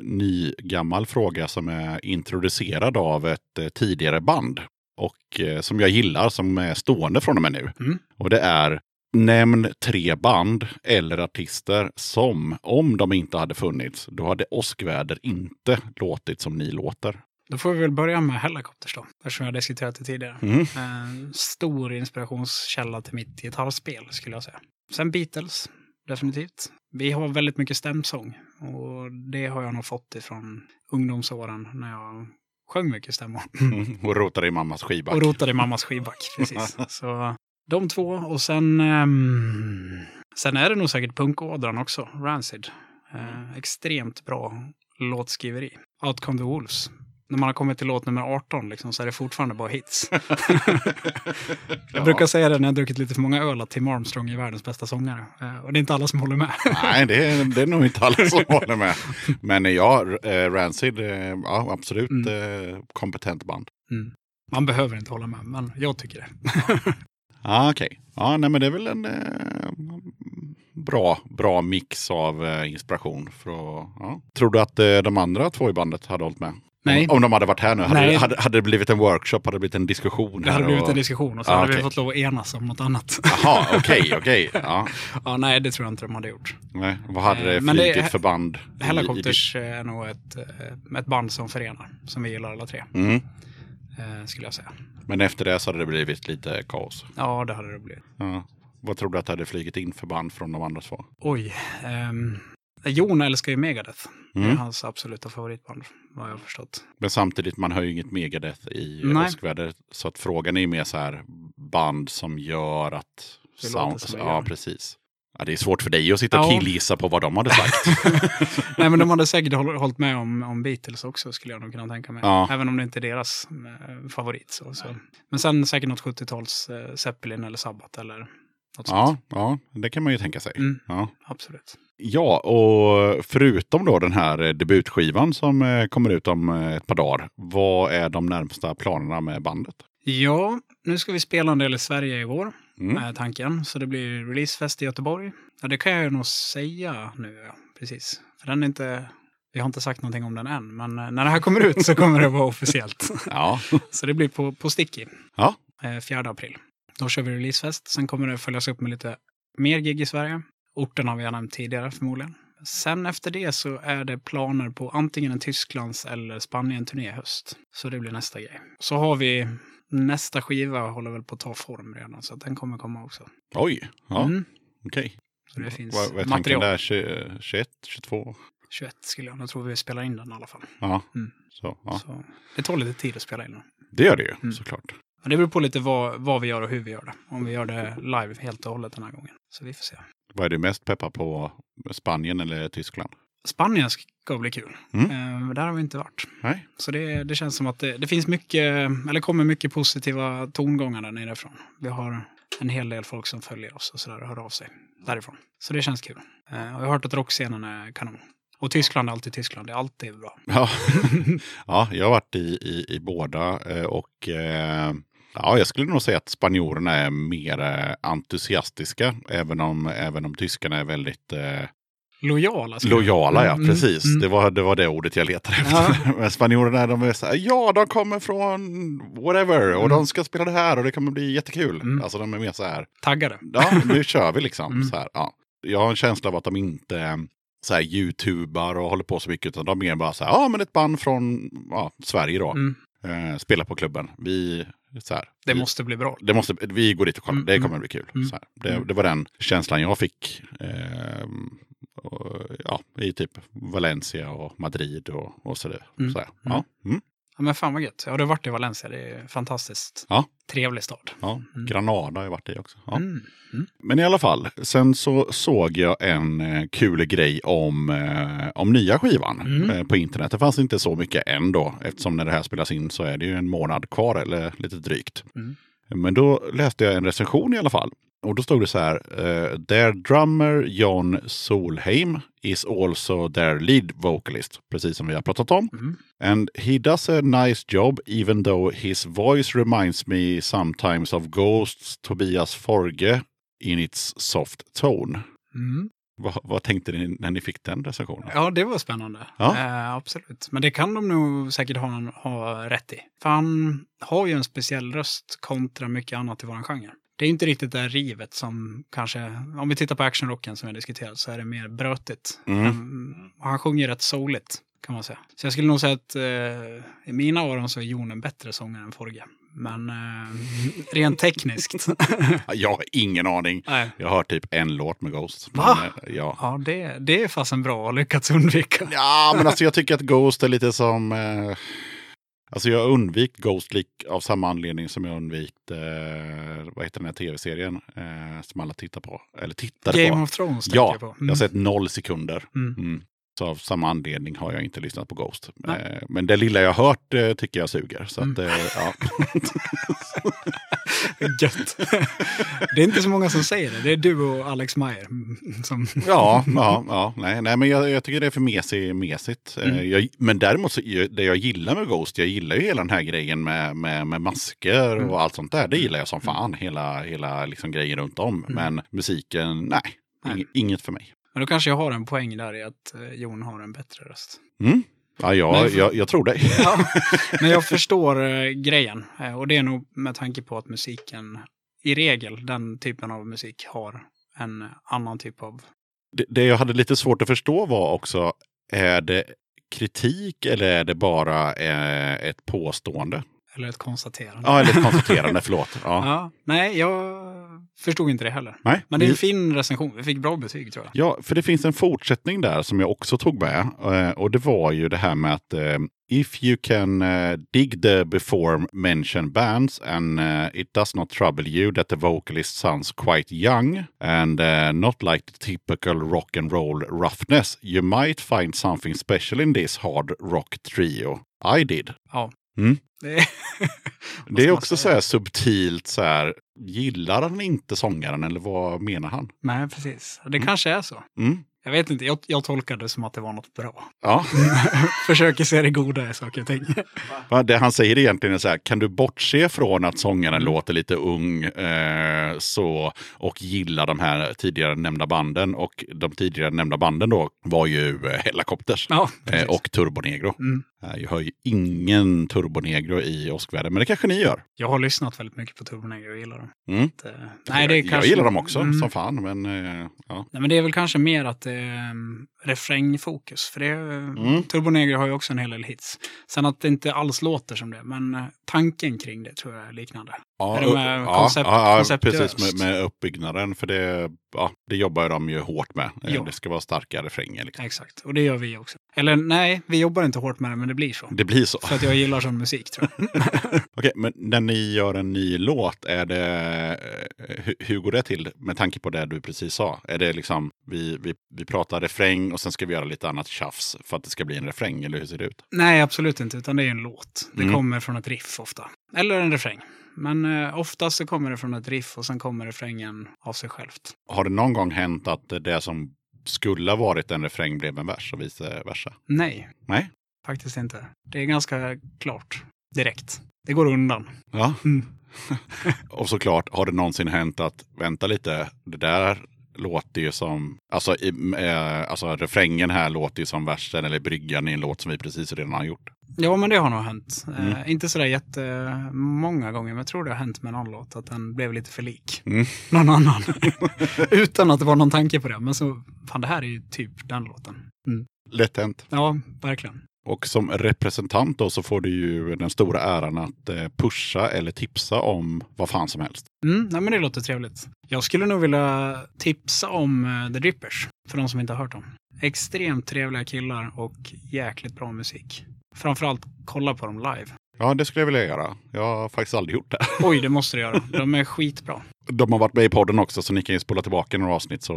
ny gammal fråga som är introducerad av ett eh, tidigare band. Och eh, som jag gillar, som är stående från och med nu. Mm. Och det är Nämn tre band eller artister som, om de inte hade funnits, då hade Åskväder inte låtit som ni låter. Då får vi väl börja med Helicopters då, eftersom jag diskuterat det tidigare. Mm. En stor inspirationskälla till mitt gitarrspel skulle jag säga. Sen Beatles, definitivt. Vi har väldigt mycket stämsång och det har jag nog fått ifrån ungdomsåren när jag sjöng mycket stämmor. Mm. Och rotade i mammas skivback. Och rotade i mammas skivback, precis. Så de två och sen, ehm, sen är det nog säkert punkådran också, Rancid. Eh, extremt bra låtskriveri. Out Come the Wolves. När man har kommit till låt nummer 18 liksom, så är det fortfarande bara hits. jag brukar säga det när jag druckit lite för många öl att Tim Armstrong är världens bästa sångare. Eh, och det är inte alla som håller med. Nej, det är, det är nog inte alla som håller med. Men ja, eh, Rancid, eh, ja absolut eh, kompetent band. Mm. Man behöver inte hålla med, men jag tycker det. Ja, okej. Ja, nej, men det är väl en eh, bra, bra mix av eh, inspiration. För att, ja. Tror du att eh, de andra två i bandet hade hållit med? Nej. Om, om de hade varit här nu, hade, det- hade, hade det blivit en workshop, hade det blivit en diskussion? Det hade blivit och... en diskussion och så Ja, hade vi okej. fått lov att enas om något annat. Jaha, okej, okej. Ja. ja, nej, det tror jag inte de hade gjort. Nej, vad hade det Eh, men det- flugit för band? i- i- Helicopters är nog ett, eh, ett band som förenar, som vi gillar alla tre, Mm. eh, skulle jag säga. Men efter det så hade det blivit lite kaos. Ja, det hade det blivit. Ja. Vad tror du att det hade flugit in för band från de andra två? Oj. ehm, Jon älskar ju Megadeth. Det är Mm. hans absoluta favoritband, vad jag har förstått. Men samtidigt, man har ju inget Megadeth i åskväder. Så att frågan är ju mer så här band som gör att... Det låter som det ja, gör. precis. Ja, det är svårt för dig att sitta och Ja. killgissa på vad de hade sagt. Nej, men de hade säkert håll- hållit med om, om Beatles också, skulle jag nog kunna tänka mig. Ja. Även om det inte är deras eh, favorit. Så, så. Men sen säkert något 70-tals eh, Zeppelin eller Sabbath eller något ja, sånt. ja, det kan man ju tänka sig. Mm. Ja. Absolut. Ja, och förutom då den här eh, debutskivan som eh, kommer ut om eh, ett par dagar. Vad är de närmsta planerna med bandet? Ja, nu ska vi spela en del i Sverige i vår, Mm. är tanken. Så det blir releasefest i Göteborg. Ja, det kan jag ju nog säga nu, ja. Precis. För den är inte... Vi har inte sagt någonting om den än, men när det här kommer ut så kommer det vara officiellt. Ja. Så det blir på, på Sticky, ja. eh, 4 april. Då kör vi releasefest. Sen kommer det följas upp med lite mer gig i Sverige. Orten har vi jag nämnt tidigare förmodligen. Sen efter det så är det planer på antingen en Tysklands eller Spanien-turné i höst. Så det blir nästa grej. Så har vi nästa skiva håller väl på att ta form redan, så att den kommer komma också. Oj, ja, Mm. okej. Så det finns Vad, vad är material. där? 20, 21, 22? 21 skulle jag nog tro vi spelar in den i alla fall. Ja. Mm. Så, ja. Så det tar lite tid att spela in den. Det gör det ju, Mm. såklart. Men det beror på lite vad, vad vi gör och hur vi gör det. Om vi gör det live helt och hållet den här gången. Så vi får se. Vad är du mest peppad på? Spanien eller Tyskland? Spanien ska bli kul. Mm. Eh, där har vi inte varit. Nej. Så det, det känns som att det, det finns mycket, eller kommer mycket positiva tongångar där nerifrån. Vi har en hel del folk som följer oss och sådär och hör av sig därifrån. Så det känns kul. Eh, och jag har hört att rockscenen är kanon. Och Tyskland är alltid Tyskland, det är alltid bra. Ja, ja jag har varit i, i, i båda eh, och eh, ja, jag skulle nog säga att spanjorerna är mer eh, entusiastiska. Även om, även om tyskarna är väldigt eh, Lojala. lojala. Ja, Mm, precis. mm. Det, var, det var det ordet jag letade efter. Men spanjorerna de är så här, ja de kommer från whatever och Mm. de ska spela det här och det kommer bli jättekul. Mm. Alltså de är mer så här, Taggade. ja nu kör vi liksom. Mm. Så här, ja. Jag har en känsla av att de inte eh, så här, youtubar och håller på så mycket. Utan de är mer bara så här, ja men ett band från ja, Sverige då. Mm. Eh, spelar på klubben. Vi, så här, Det måste bli bra. det måste, vi går dit och kollar, Mm, det mm, kommer bli kul. mm, Så. Det, mm. det var den känslan jag fick. ehm, och, ja, I typ Valencia och Madrid och, och så, där. Mm, så. Ja. Mm. Ja, men fan vad gött. Ja, du har varit i Valencia. Det är fantastiskt. Ja. Trevlig stad. Ja, Granada har jag varit i också. Ja. Mm. Men i alla fall, sen så såg jag en eh, kul grej om, eh, om nya skivan Mm. eh, på internet. Det fanns inte så mycket än då, eftersom när det här spelas in så är det ju en månad kvar eller lite drygt. Mm. Men då läste jag en recension i alla fall. Och då stod det så här, eh, their drummer John Solheim is also their lead vocalist, precis som vi har pratat om. And he does a nice job even though his voice reminds me sometimes of Ghosts Tobias Forge in its soft tone. Mm. Vad, vad tänkte ni när ni fick den recensionen? Ja, det var spännande. Ja. Eh, absolut. Men det kan de nog säkert ha, ha rätt i. För han har ju en speciell röst kontra mycket annat i våran genre. Det är inte riktigt det här rivet som kanske, om vi tittar på actionrocken som har diskuterat så är det mer brötigt. Mm. Men han sjunger rätt souligt kan man säga. Så jag skulle nog säga att eh, i mina öron så är Jon en bättre sångare än Forge. Men eh, rent tekniskt. Jag har ingen aning. Nej. Jag har typ en låt med Ghost. Va? Men, eh, ja. Ja, det, det är fasen bra att lyckats undvika. ja, men alltså jag tycker att Ghost är lite som... Eh, alltså jag har undvikit Ghost av samma anledning som jag undvikit, eh, vad heter den här tv-serien eh, som alla tittar på? Eller tittade Game på. of Thrones tänker Ja, jag på. jag har sett noll sekunder. Mm. Mm. Så av samma anledning har jag inte lyssnat på Ghost. Nej. Eh, Men det lilla jag har hört eh, tycker jag suger. Så att, Mm. eh, ja. Gött. Det är inte så många som säger det. Det är du och Alex Meyer som... ja, ja, ja, nej, nej, men jag, jag tycker det är för mesig, mesigt. Mm. Jag, men däremot, så, det jag gillar med Ghost, jag gillar ju hela den här grejen med, med, med masker Mm. och allt sånt där. Det gillar jag som fan, hela, hela liksom grejen runt om. Men musiken, nej, Mm. Nej. ing- inget för mig. Men då kanske jag har en poäng där i att eh, Jon har en bättre röst. Mm. Ja, jag, för- jag, jag tror det. Ja, men jag förstår eh, grejen. Eh, och det är nog med tanke på att musiken, i regel, den typen av musik har en annan typ av... det, det jag hade lite svårt att förstå var också, är det kritik eller är det bara eh, ett påstående? Eller ett konstaterande. Ja, eller ett konstaterande, förlåt. Ja. Ja, nej, jag förstod inte det heller. Nej, Men det är en fin recension. Vi fick bra betyg tror jag. Ja, för det finns en fortsättning där som jag också tog med. Eh, Och det var ju det här med att eh, if you can eh, dig the before mentioned bands and eh, it does not trouble you that the vocalist sounds quite young and eh, not like the typical rock and roll roughness, you might find something special in this hard rock trio. I did. Ja. Mm. Det är, också så här subtilt så här, gillar han inte sångaren eller vad menar han? Nej, precis. Det kanske är så. Mm. Jag vet inte, jag, jag tolkar det som att det var något bra. Ja. Försöker se det goda i saker och ting. Va, Det han säger egentligen är så här, kan du bortse från att sångaren låter lite ung eh, så, och gilla de här tidigare nämnda banden? Och de tidigare nämnda banden då var ju eh, Hellacopters Ja, eh, och Turbonegro. Mm. Jag hör ju ingen Turbonegro i åskvärlden, men det kanske ni gör. Jag har lyssnat väldigt mycket på Turbonegro och gillar dem. Mm. Att, eh, nej, det är jag, jag kanske... gillar dem också Mm. som fan, men eh, ja. Nej, men det är väl kanske mer att um, refrängfokus. För det, Mm. Turbonegro har ju också en hel del hits. Sen att det inte alls låter som det, men eh, tanken kring det tror jag är liknande. Ja, Är det med upp- koncept- ja, ja, konceptuöst? precis med, med uppbyggnaden. För det, ja, det jobbar de ju hårt med. Eh, Ja. Det ska vara starka refränger. Liksom. Exakt, och det gör vi också. Eller nej, vi jobbar inte hårt med det, men det blir så. Det blir så. För att jag gillar sån musik tror jag. Okej, men när ni gör en ny låt, är det, eh, hur, hur går det till med tanke på det du precis sa? Är det liksom, vi, vi, vi pratar refräng och sen ska vi göra lite annat tjafs för att det ska bli en refräng, eller hur ser det ut? nej, absolut inte, utan det är en låt. Det Mm. kommer från ett riff ofta. Eller en refräng. Men eh, oftast så kommer det från ett riff och sen kommer refrängen av sig självt. Har det någon gång hänt att det som skulle ha varit en refräng blev en vers och vice versa? Nej, Nej? faktiskt inte. Det är ganska klart. Direkt. Det går undan. Ja. Mm. och såklart, har det någonsin hänt att, vänta lite, det där låter ju som, alltså, i, eh, alltså refrängen här låter ju som versen eller bryggan i en låt som vi precis redan har gjort. Ja, men det har nog hänt. Mm. Eh, inte sådär jättemånga gånger, men jag tror det har hänt med någon låt att den blev lite för lik Mm. någon annan. Utan att det var någon tanke på det. Men så, fan det här är ju typ den låten. Mm. Lätt hänt. Ja, verkligen. Och som representant då så får du ju den stora äran att eh, pusha eller tipsa om vad fan som helst. Mm, nej, men det låter trevligt. Jag skulle nog vilja tipsa om eh, The Drippers, för de som inte har hört dem. Extremt trevliga killar och jäkligt bra musik. framförallt kolla på dem live. Ja, det skulle jag vilja göra. Jag har faktiskt aldrig gjort det. Oj, det måste du göra. De är skitbra. De har varit med i podden också, så ni kan ju spola tillbaka några avsnitt så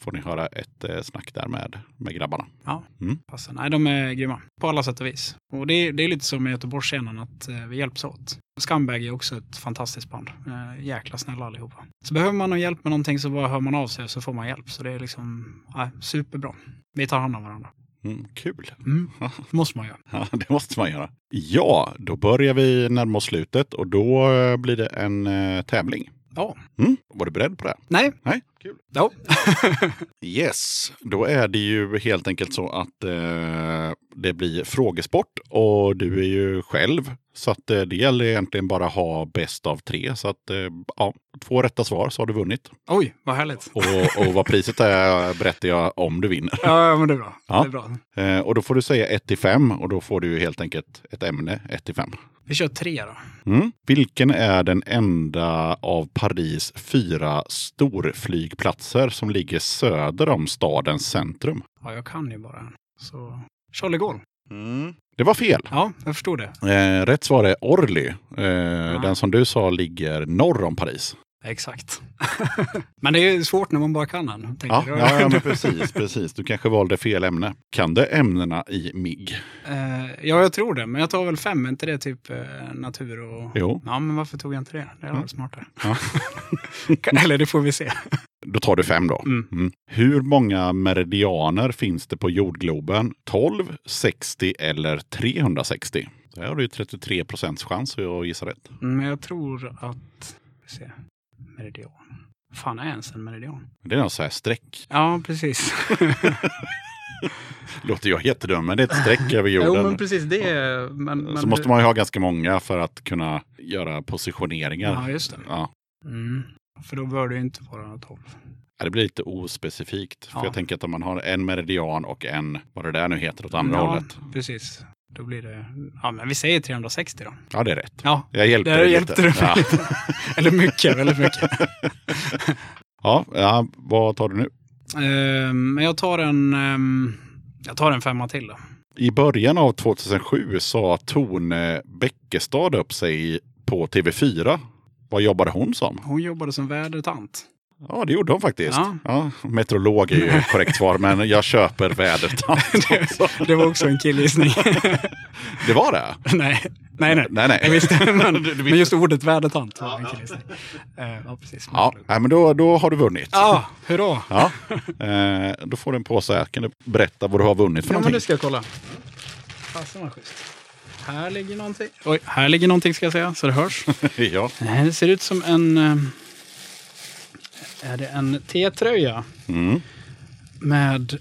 får ni höra ett eh, snack där med, med grabbarna. Ja, Mm. passar. Nej, de är grymma. På alla sätt och vis. Och det är, det är lite som med Göteborgsscenen, att eh, vi hjälps åt. Scumbag är också ett fantastiskt band. Eh, jäkla snälla allihopa. Så behöver man någon hjälp med någonting så bara hör man av sig så får man hjälp. Så det är liksom ja, superbra. Vi tar hand om varandra. Mm, kul! Mm. måste man göra. Ja, det måste man göra. Ja, då börjar vi närma oss slutet och då blir det en tävling. Ja. Mm. Var du beredd på det? Nej. Nej, kul. Ja. Yes, då är det ju helt enkelt så att eh, det blir frågesport och du är ju själv. Så att eh, det gäller egentligen bara ha bäst av tre. Så att eh, ja, två rätta svar så har du vunnit. Oj, vad härligt. Och, och vad priset är berättar jag om du vinner. Ja, men det är bra. Ja. Det är bra. Eh, och då får du säga 1 till 5 och då får du helt enkelt ett ämne 1 till 5. Vi kör tre då. Mm. Vilken är den enda av Paris fyra storflygplatser som ligger söder om stadens centrum? Ja, jag kan ju bara. Så Charlie Gaulle. Det var fel. Ja, jag förstod det. Eh, rätt svar är Orly. Eh, Den som du sa ligger norr om Paris. Exakt. men det är svårt när man bara kan en. tänker Ja, ja, ja men precis, precis. Du kanske valde fel ämne. Kan du ämnena i MIG? Eh, ja, jag tror det. Men jag tar väl fem. Är inte det typ eh, natur och... Jo. Ja, men varför tog jag inte det? Det är varit smartare. Ja. Eller det får vi se. Då tar du fem då. Mm. Mm. Hur många meridianer finns det på jordgloben? 12, 60 eller 360? Där har du ju 33 procents chans att gissa rätt. Mm, Men jag tror att... Ser. Meridian. Fan är ens en meridian? Det är något så här streck. Ja, precis. Låter jag jättedum, men det är ett streck över jorden. jo, men precis. Det är... Men, men så måste man ju ha ganska många för att kunna göra positioneringar. Ja, just det. Ja. Mm. För då bör det inte vara 12. Ja, Det blir lite ospecifikt. För Ja. jag tänker att om man har en meridian och en, vad det där nu heter, åt andra ja, hållet. precis. Då blir det... Ja, men vi säger 360 då. Ja, det är rätt. Ja, Jag hjälpte dig lite. du Ja. Eller mycket, väldigt mycket. Ja, ja, vad tar du nu? Men jag tar en... ehm, Jag tar en femma till då. I början av 2007 sa Tone Bäckestad upp sig på TV4. Vad jobbade hon som? Hon jobbade som vädertant. Ja, det gjorde hon faktiskt. Ja. Ja. meteorolog är ju ett korrekt svar, men jag köper vädertant också. Det var också en killgissning. Det var det? nej, nej, nej. Nej, nej. Visste, men, men just ordet vädertant var en killgissning. Eh, Ja, precis. Ja, nej, men då, då har du vunnit. Ja, hurra. Ja. Eh, då får du en påse här. Kan du berätta vad du har vunnit för Ja, men någonting? det ska jag kolla. Fasen vad schysst. Här ligger någonting. Oj, här ligger någonting ska jag säga, så det hörs. ja. Det ser ut som en... eh, Är det en T-tröja Mm. med...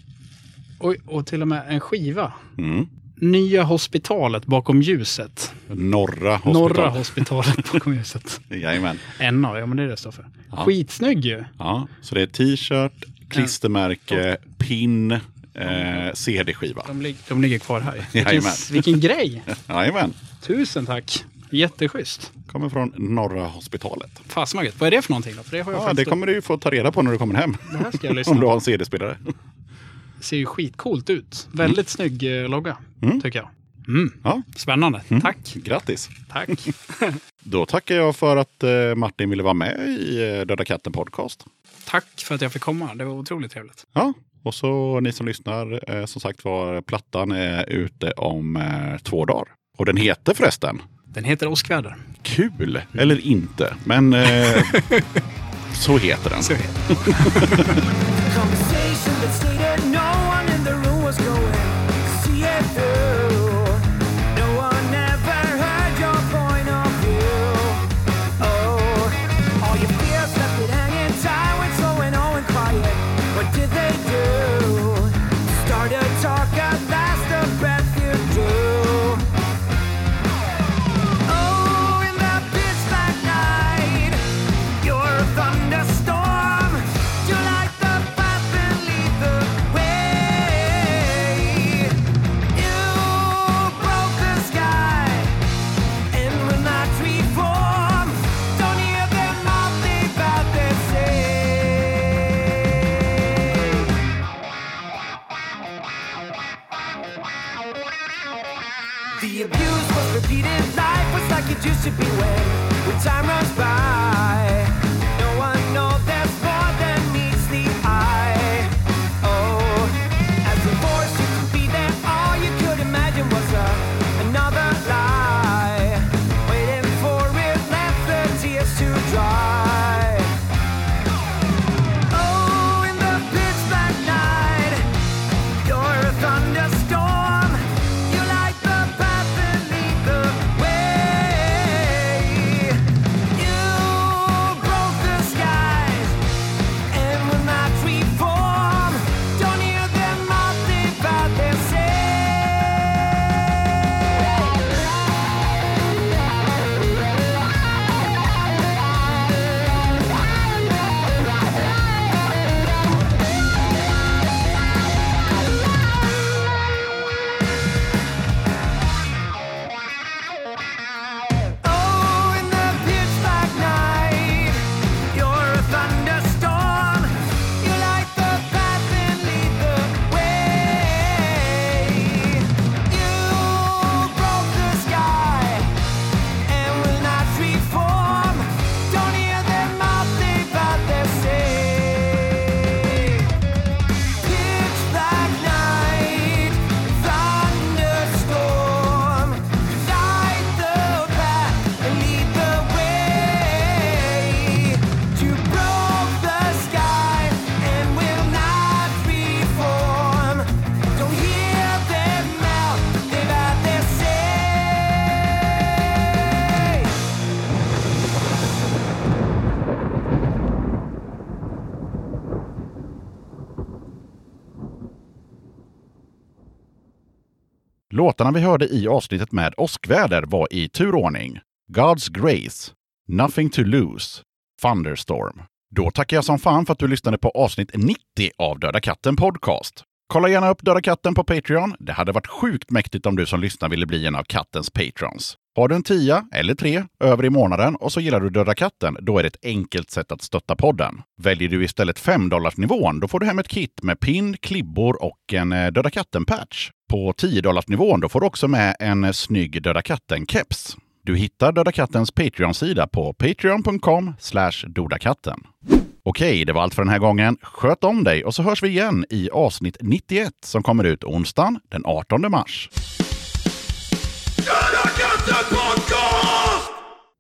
Oj, och till och med en skiva. Mm. Nya hospitalet bakom ljuset. Norra hospital. Norra hospitalet bakom ljuset. Jajamän. En av, ja men det är det det står för. Ja. Skitsnygg ju. Ja, så det är t-shirt, klistermärke, pin, eh, CD-skiva. De, lig- de ligger kvar här. Vilken, vilken grej! Jajamän. Tusen tack! Jätteschysst. Kommer från Norra hospitalet. Fasen vad är det för någonting då? För det har jag Ja, det kommer du ju få ta reda på när du kommer hem. Det här ska jag lyssna Om du har en CD-spelare. Ser ju skitcoolt ut. Väldigt snygg eh, logga, Mm. tycker jag. Mm. Ja, Spännande. Tack. grattis. Tack. Då tackar jag för att eh, Martin ville vara med i eh, Döda katten podcast. Tack för att jag fick komma. Det var otroligt trevligt. Ja, och så ni som lyssnar, eh, som sagt var, plattan är ute om eh, två dagar. Och den heter förresten Den heter Åskväder. Kul, eller inte, men eh, så heter den. Så heter den. to beware. Låtarna vi hörde i avsnittet med åskväder var i turordning God's Grace, Nothing to Lose, Thunderstorm. Då tackar jag som fan för att du lyssnade på avsnitt 90 av Döda katten Podcast. Kolla gärna upp Döda katten på Patreon. Det hade varit sjukt mäktigt om du som lyssnar ville bli en av kattens patrons. Har du en tia eller tre över i månaden och så gillar du Döda katten, då är det ett enkelt sätt att stötta podden. Väljer du istället 5 nivån, då får du hem ett kit med pin, klibbor och en eh, Döda katten-patch. På 10 nivån, då får du också med en snygg Döda katten-keps. Du hittar Döda kattens Patreon-sida på patreon.com dodakatten. Okej, det var allt för den här gången. Sköt om dig och så hörs vi igen i avsnitt 91 som kommer ut onsdagen den 18 mars. Döda katten podcast!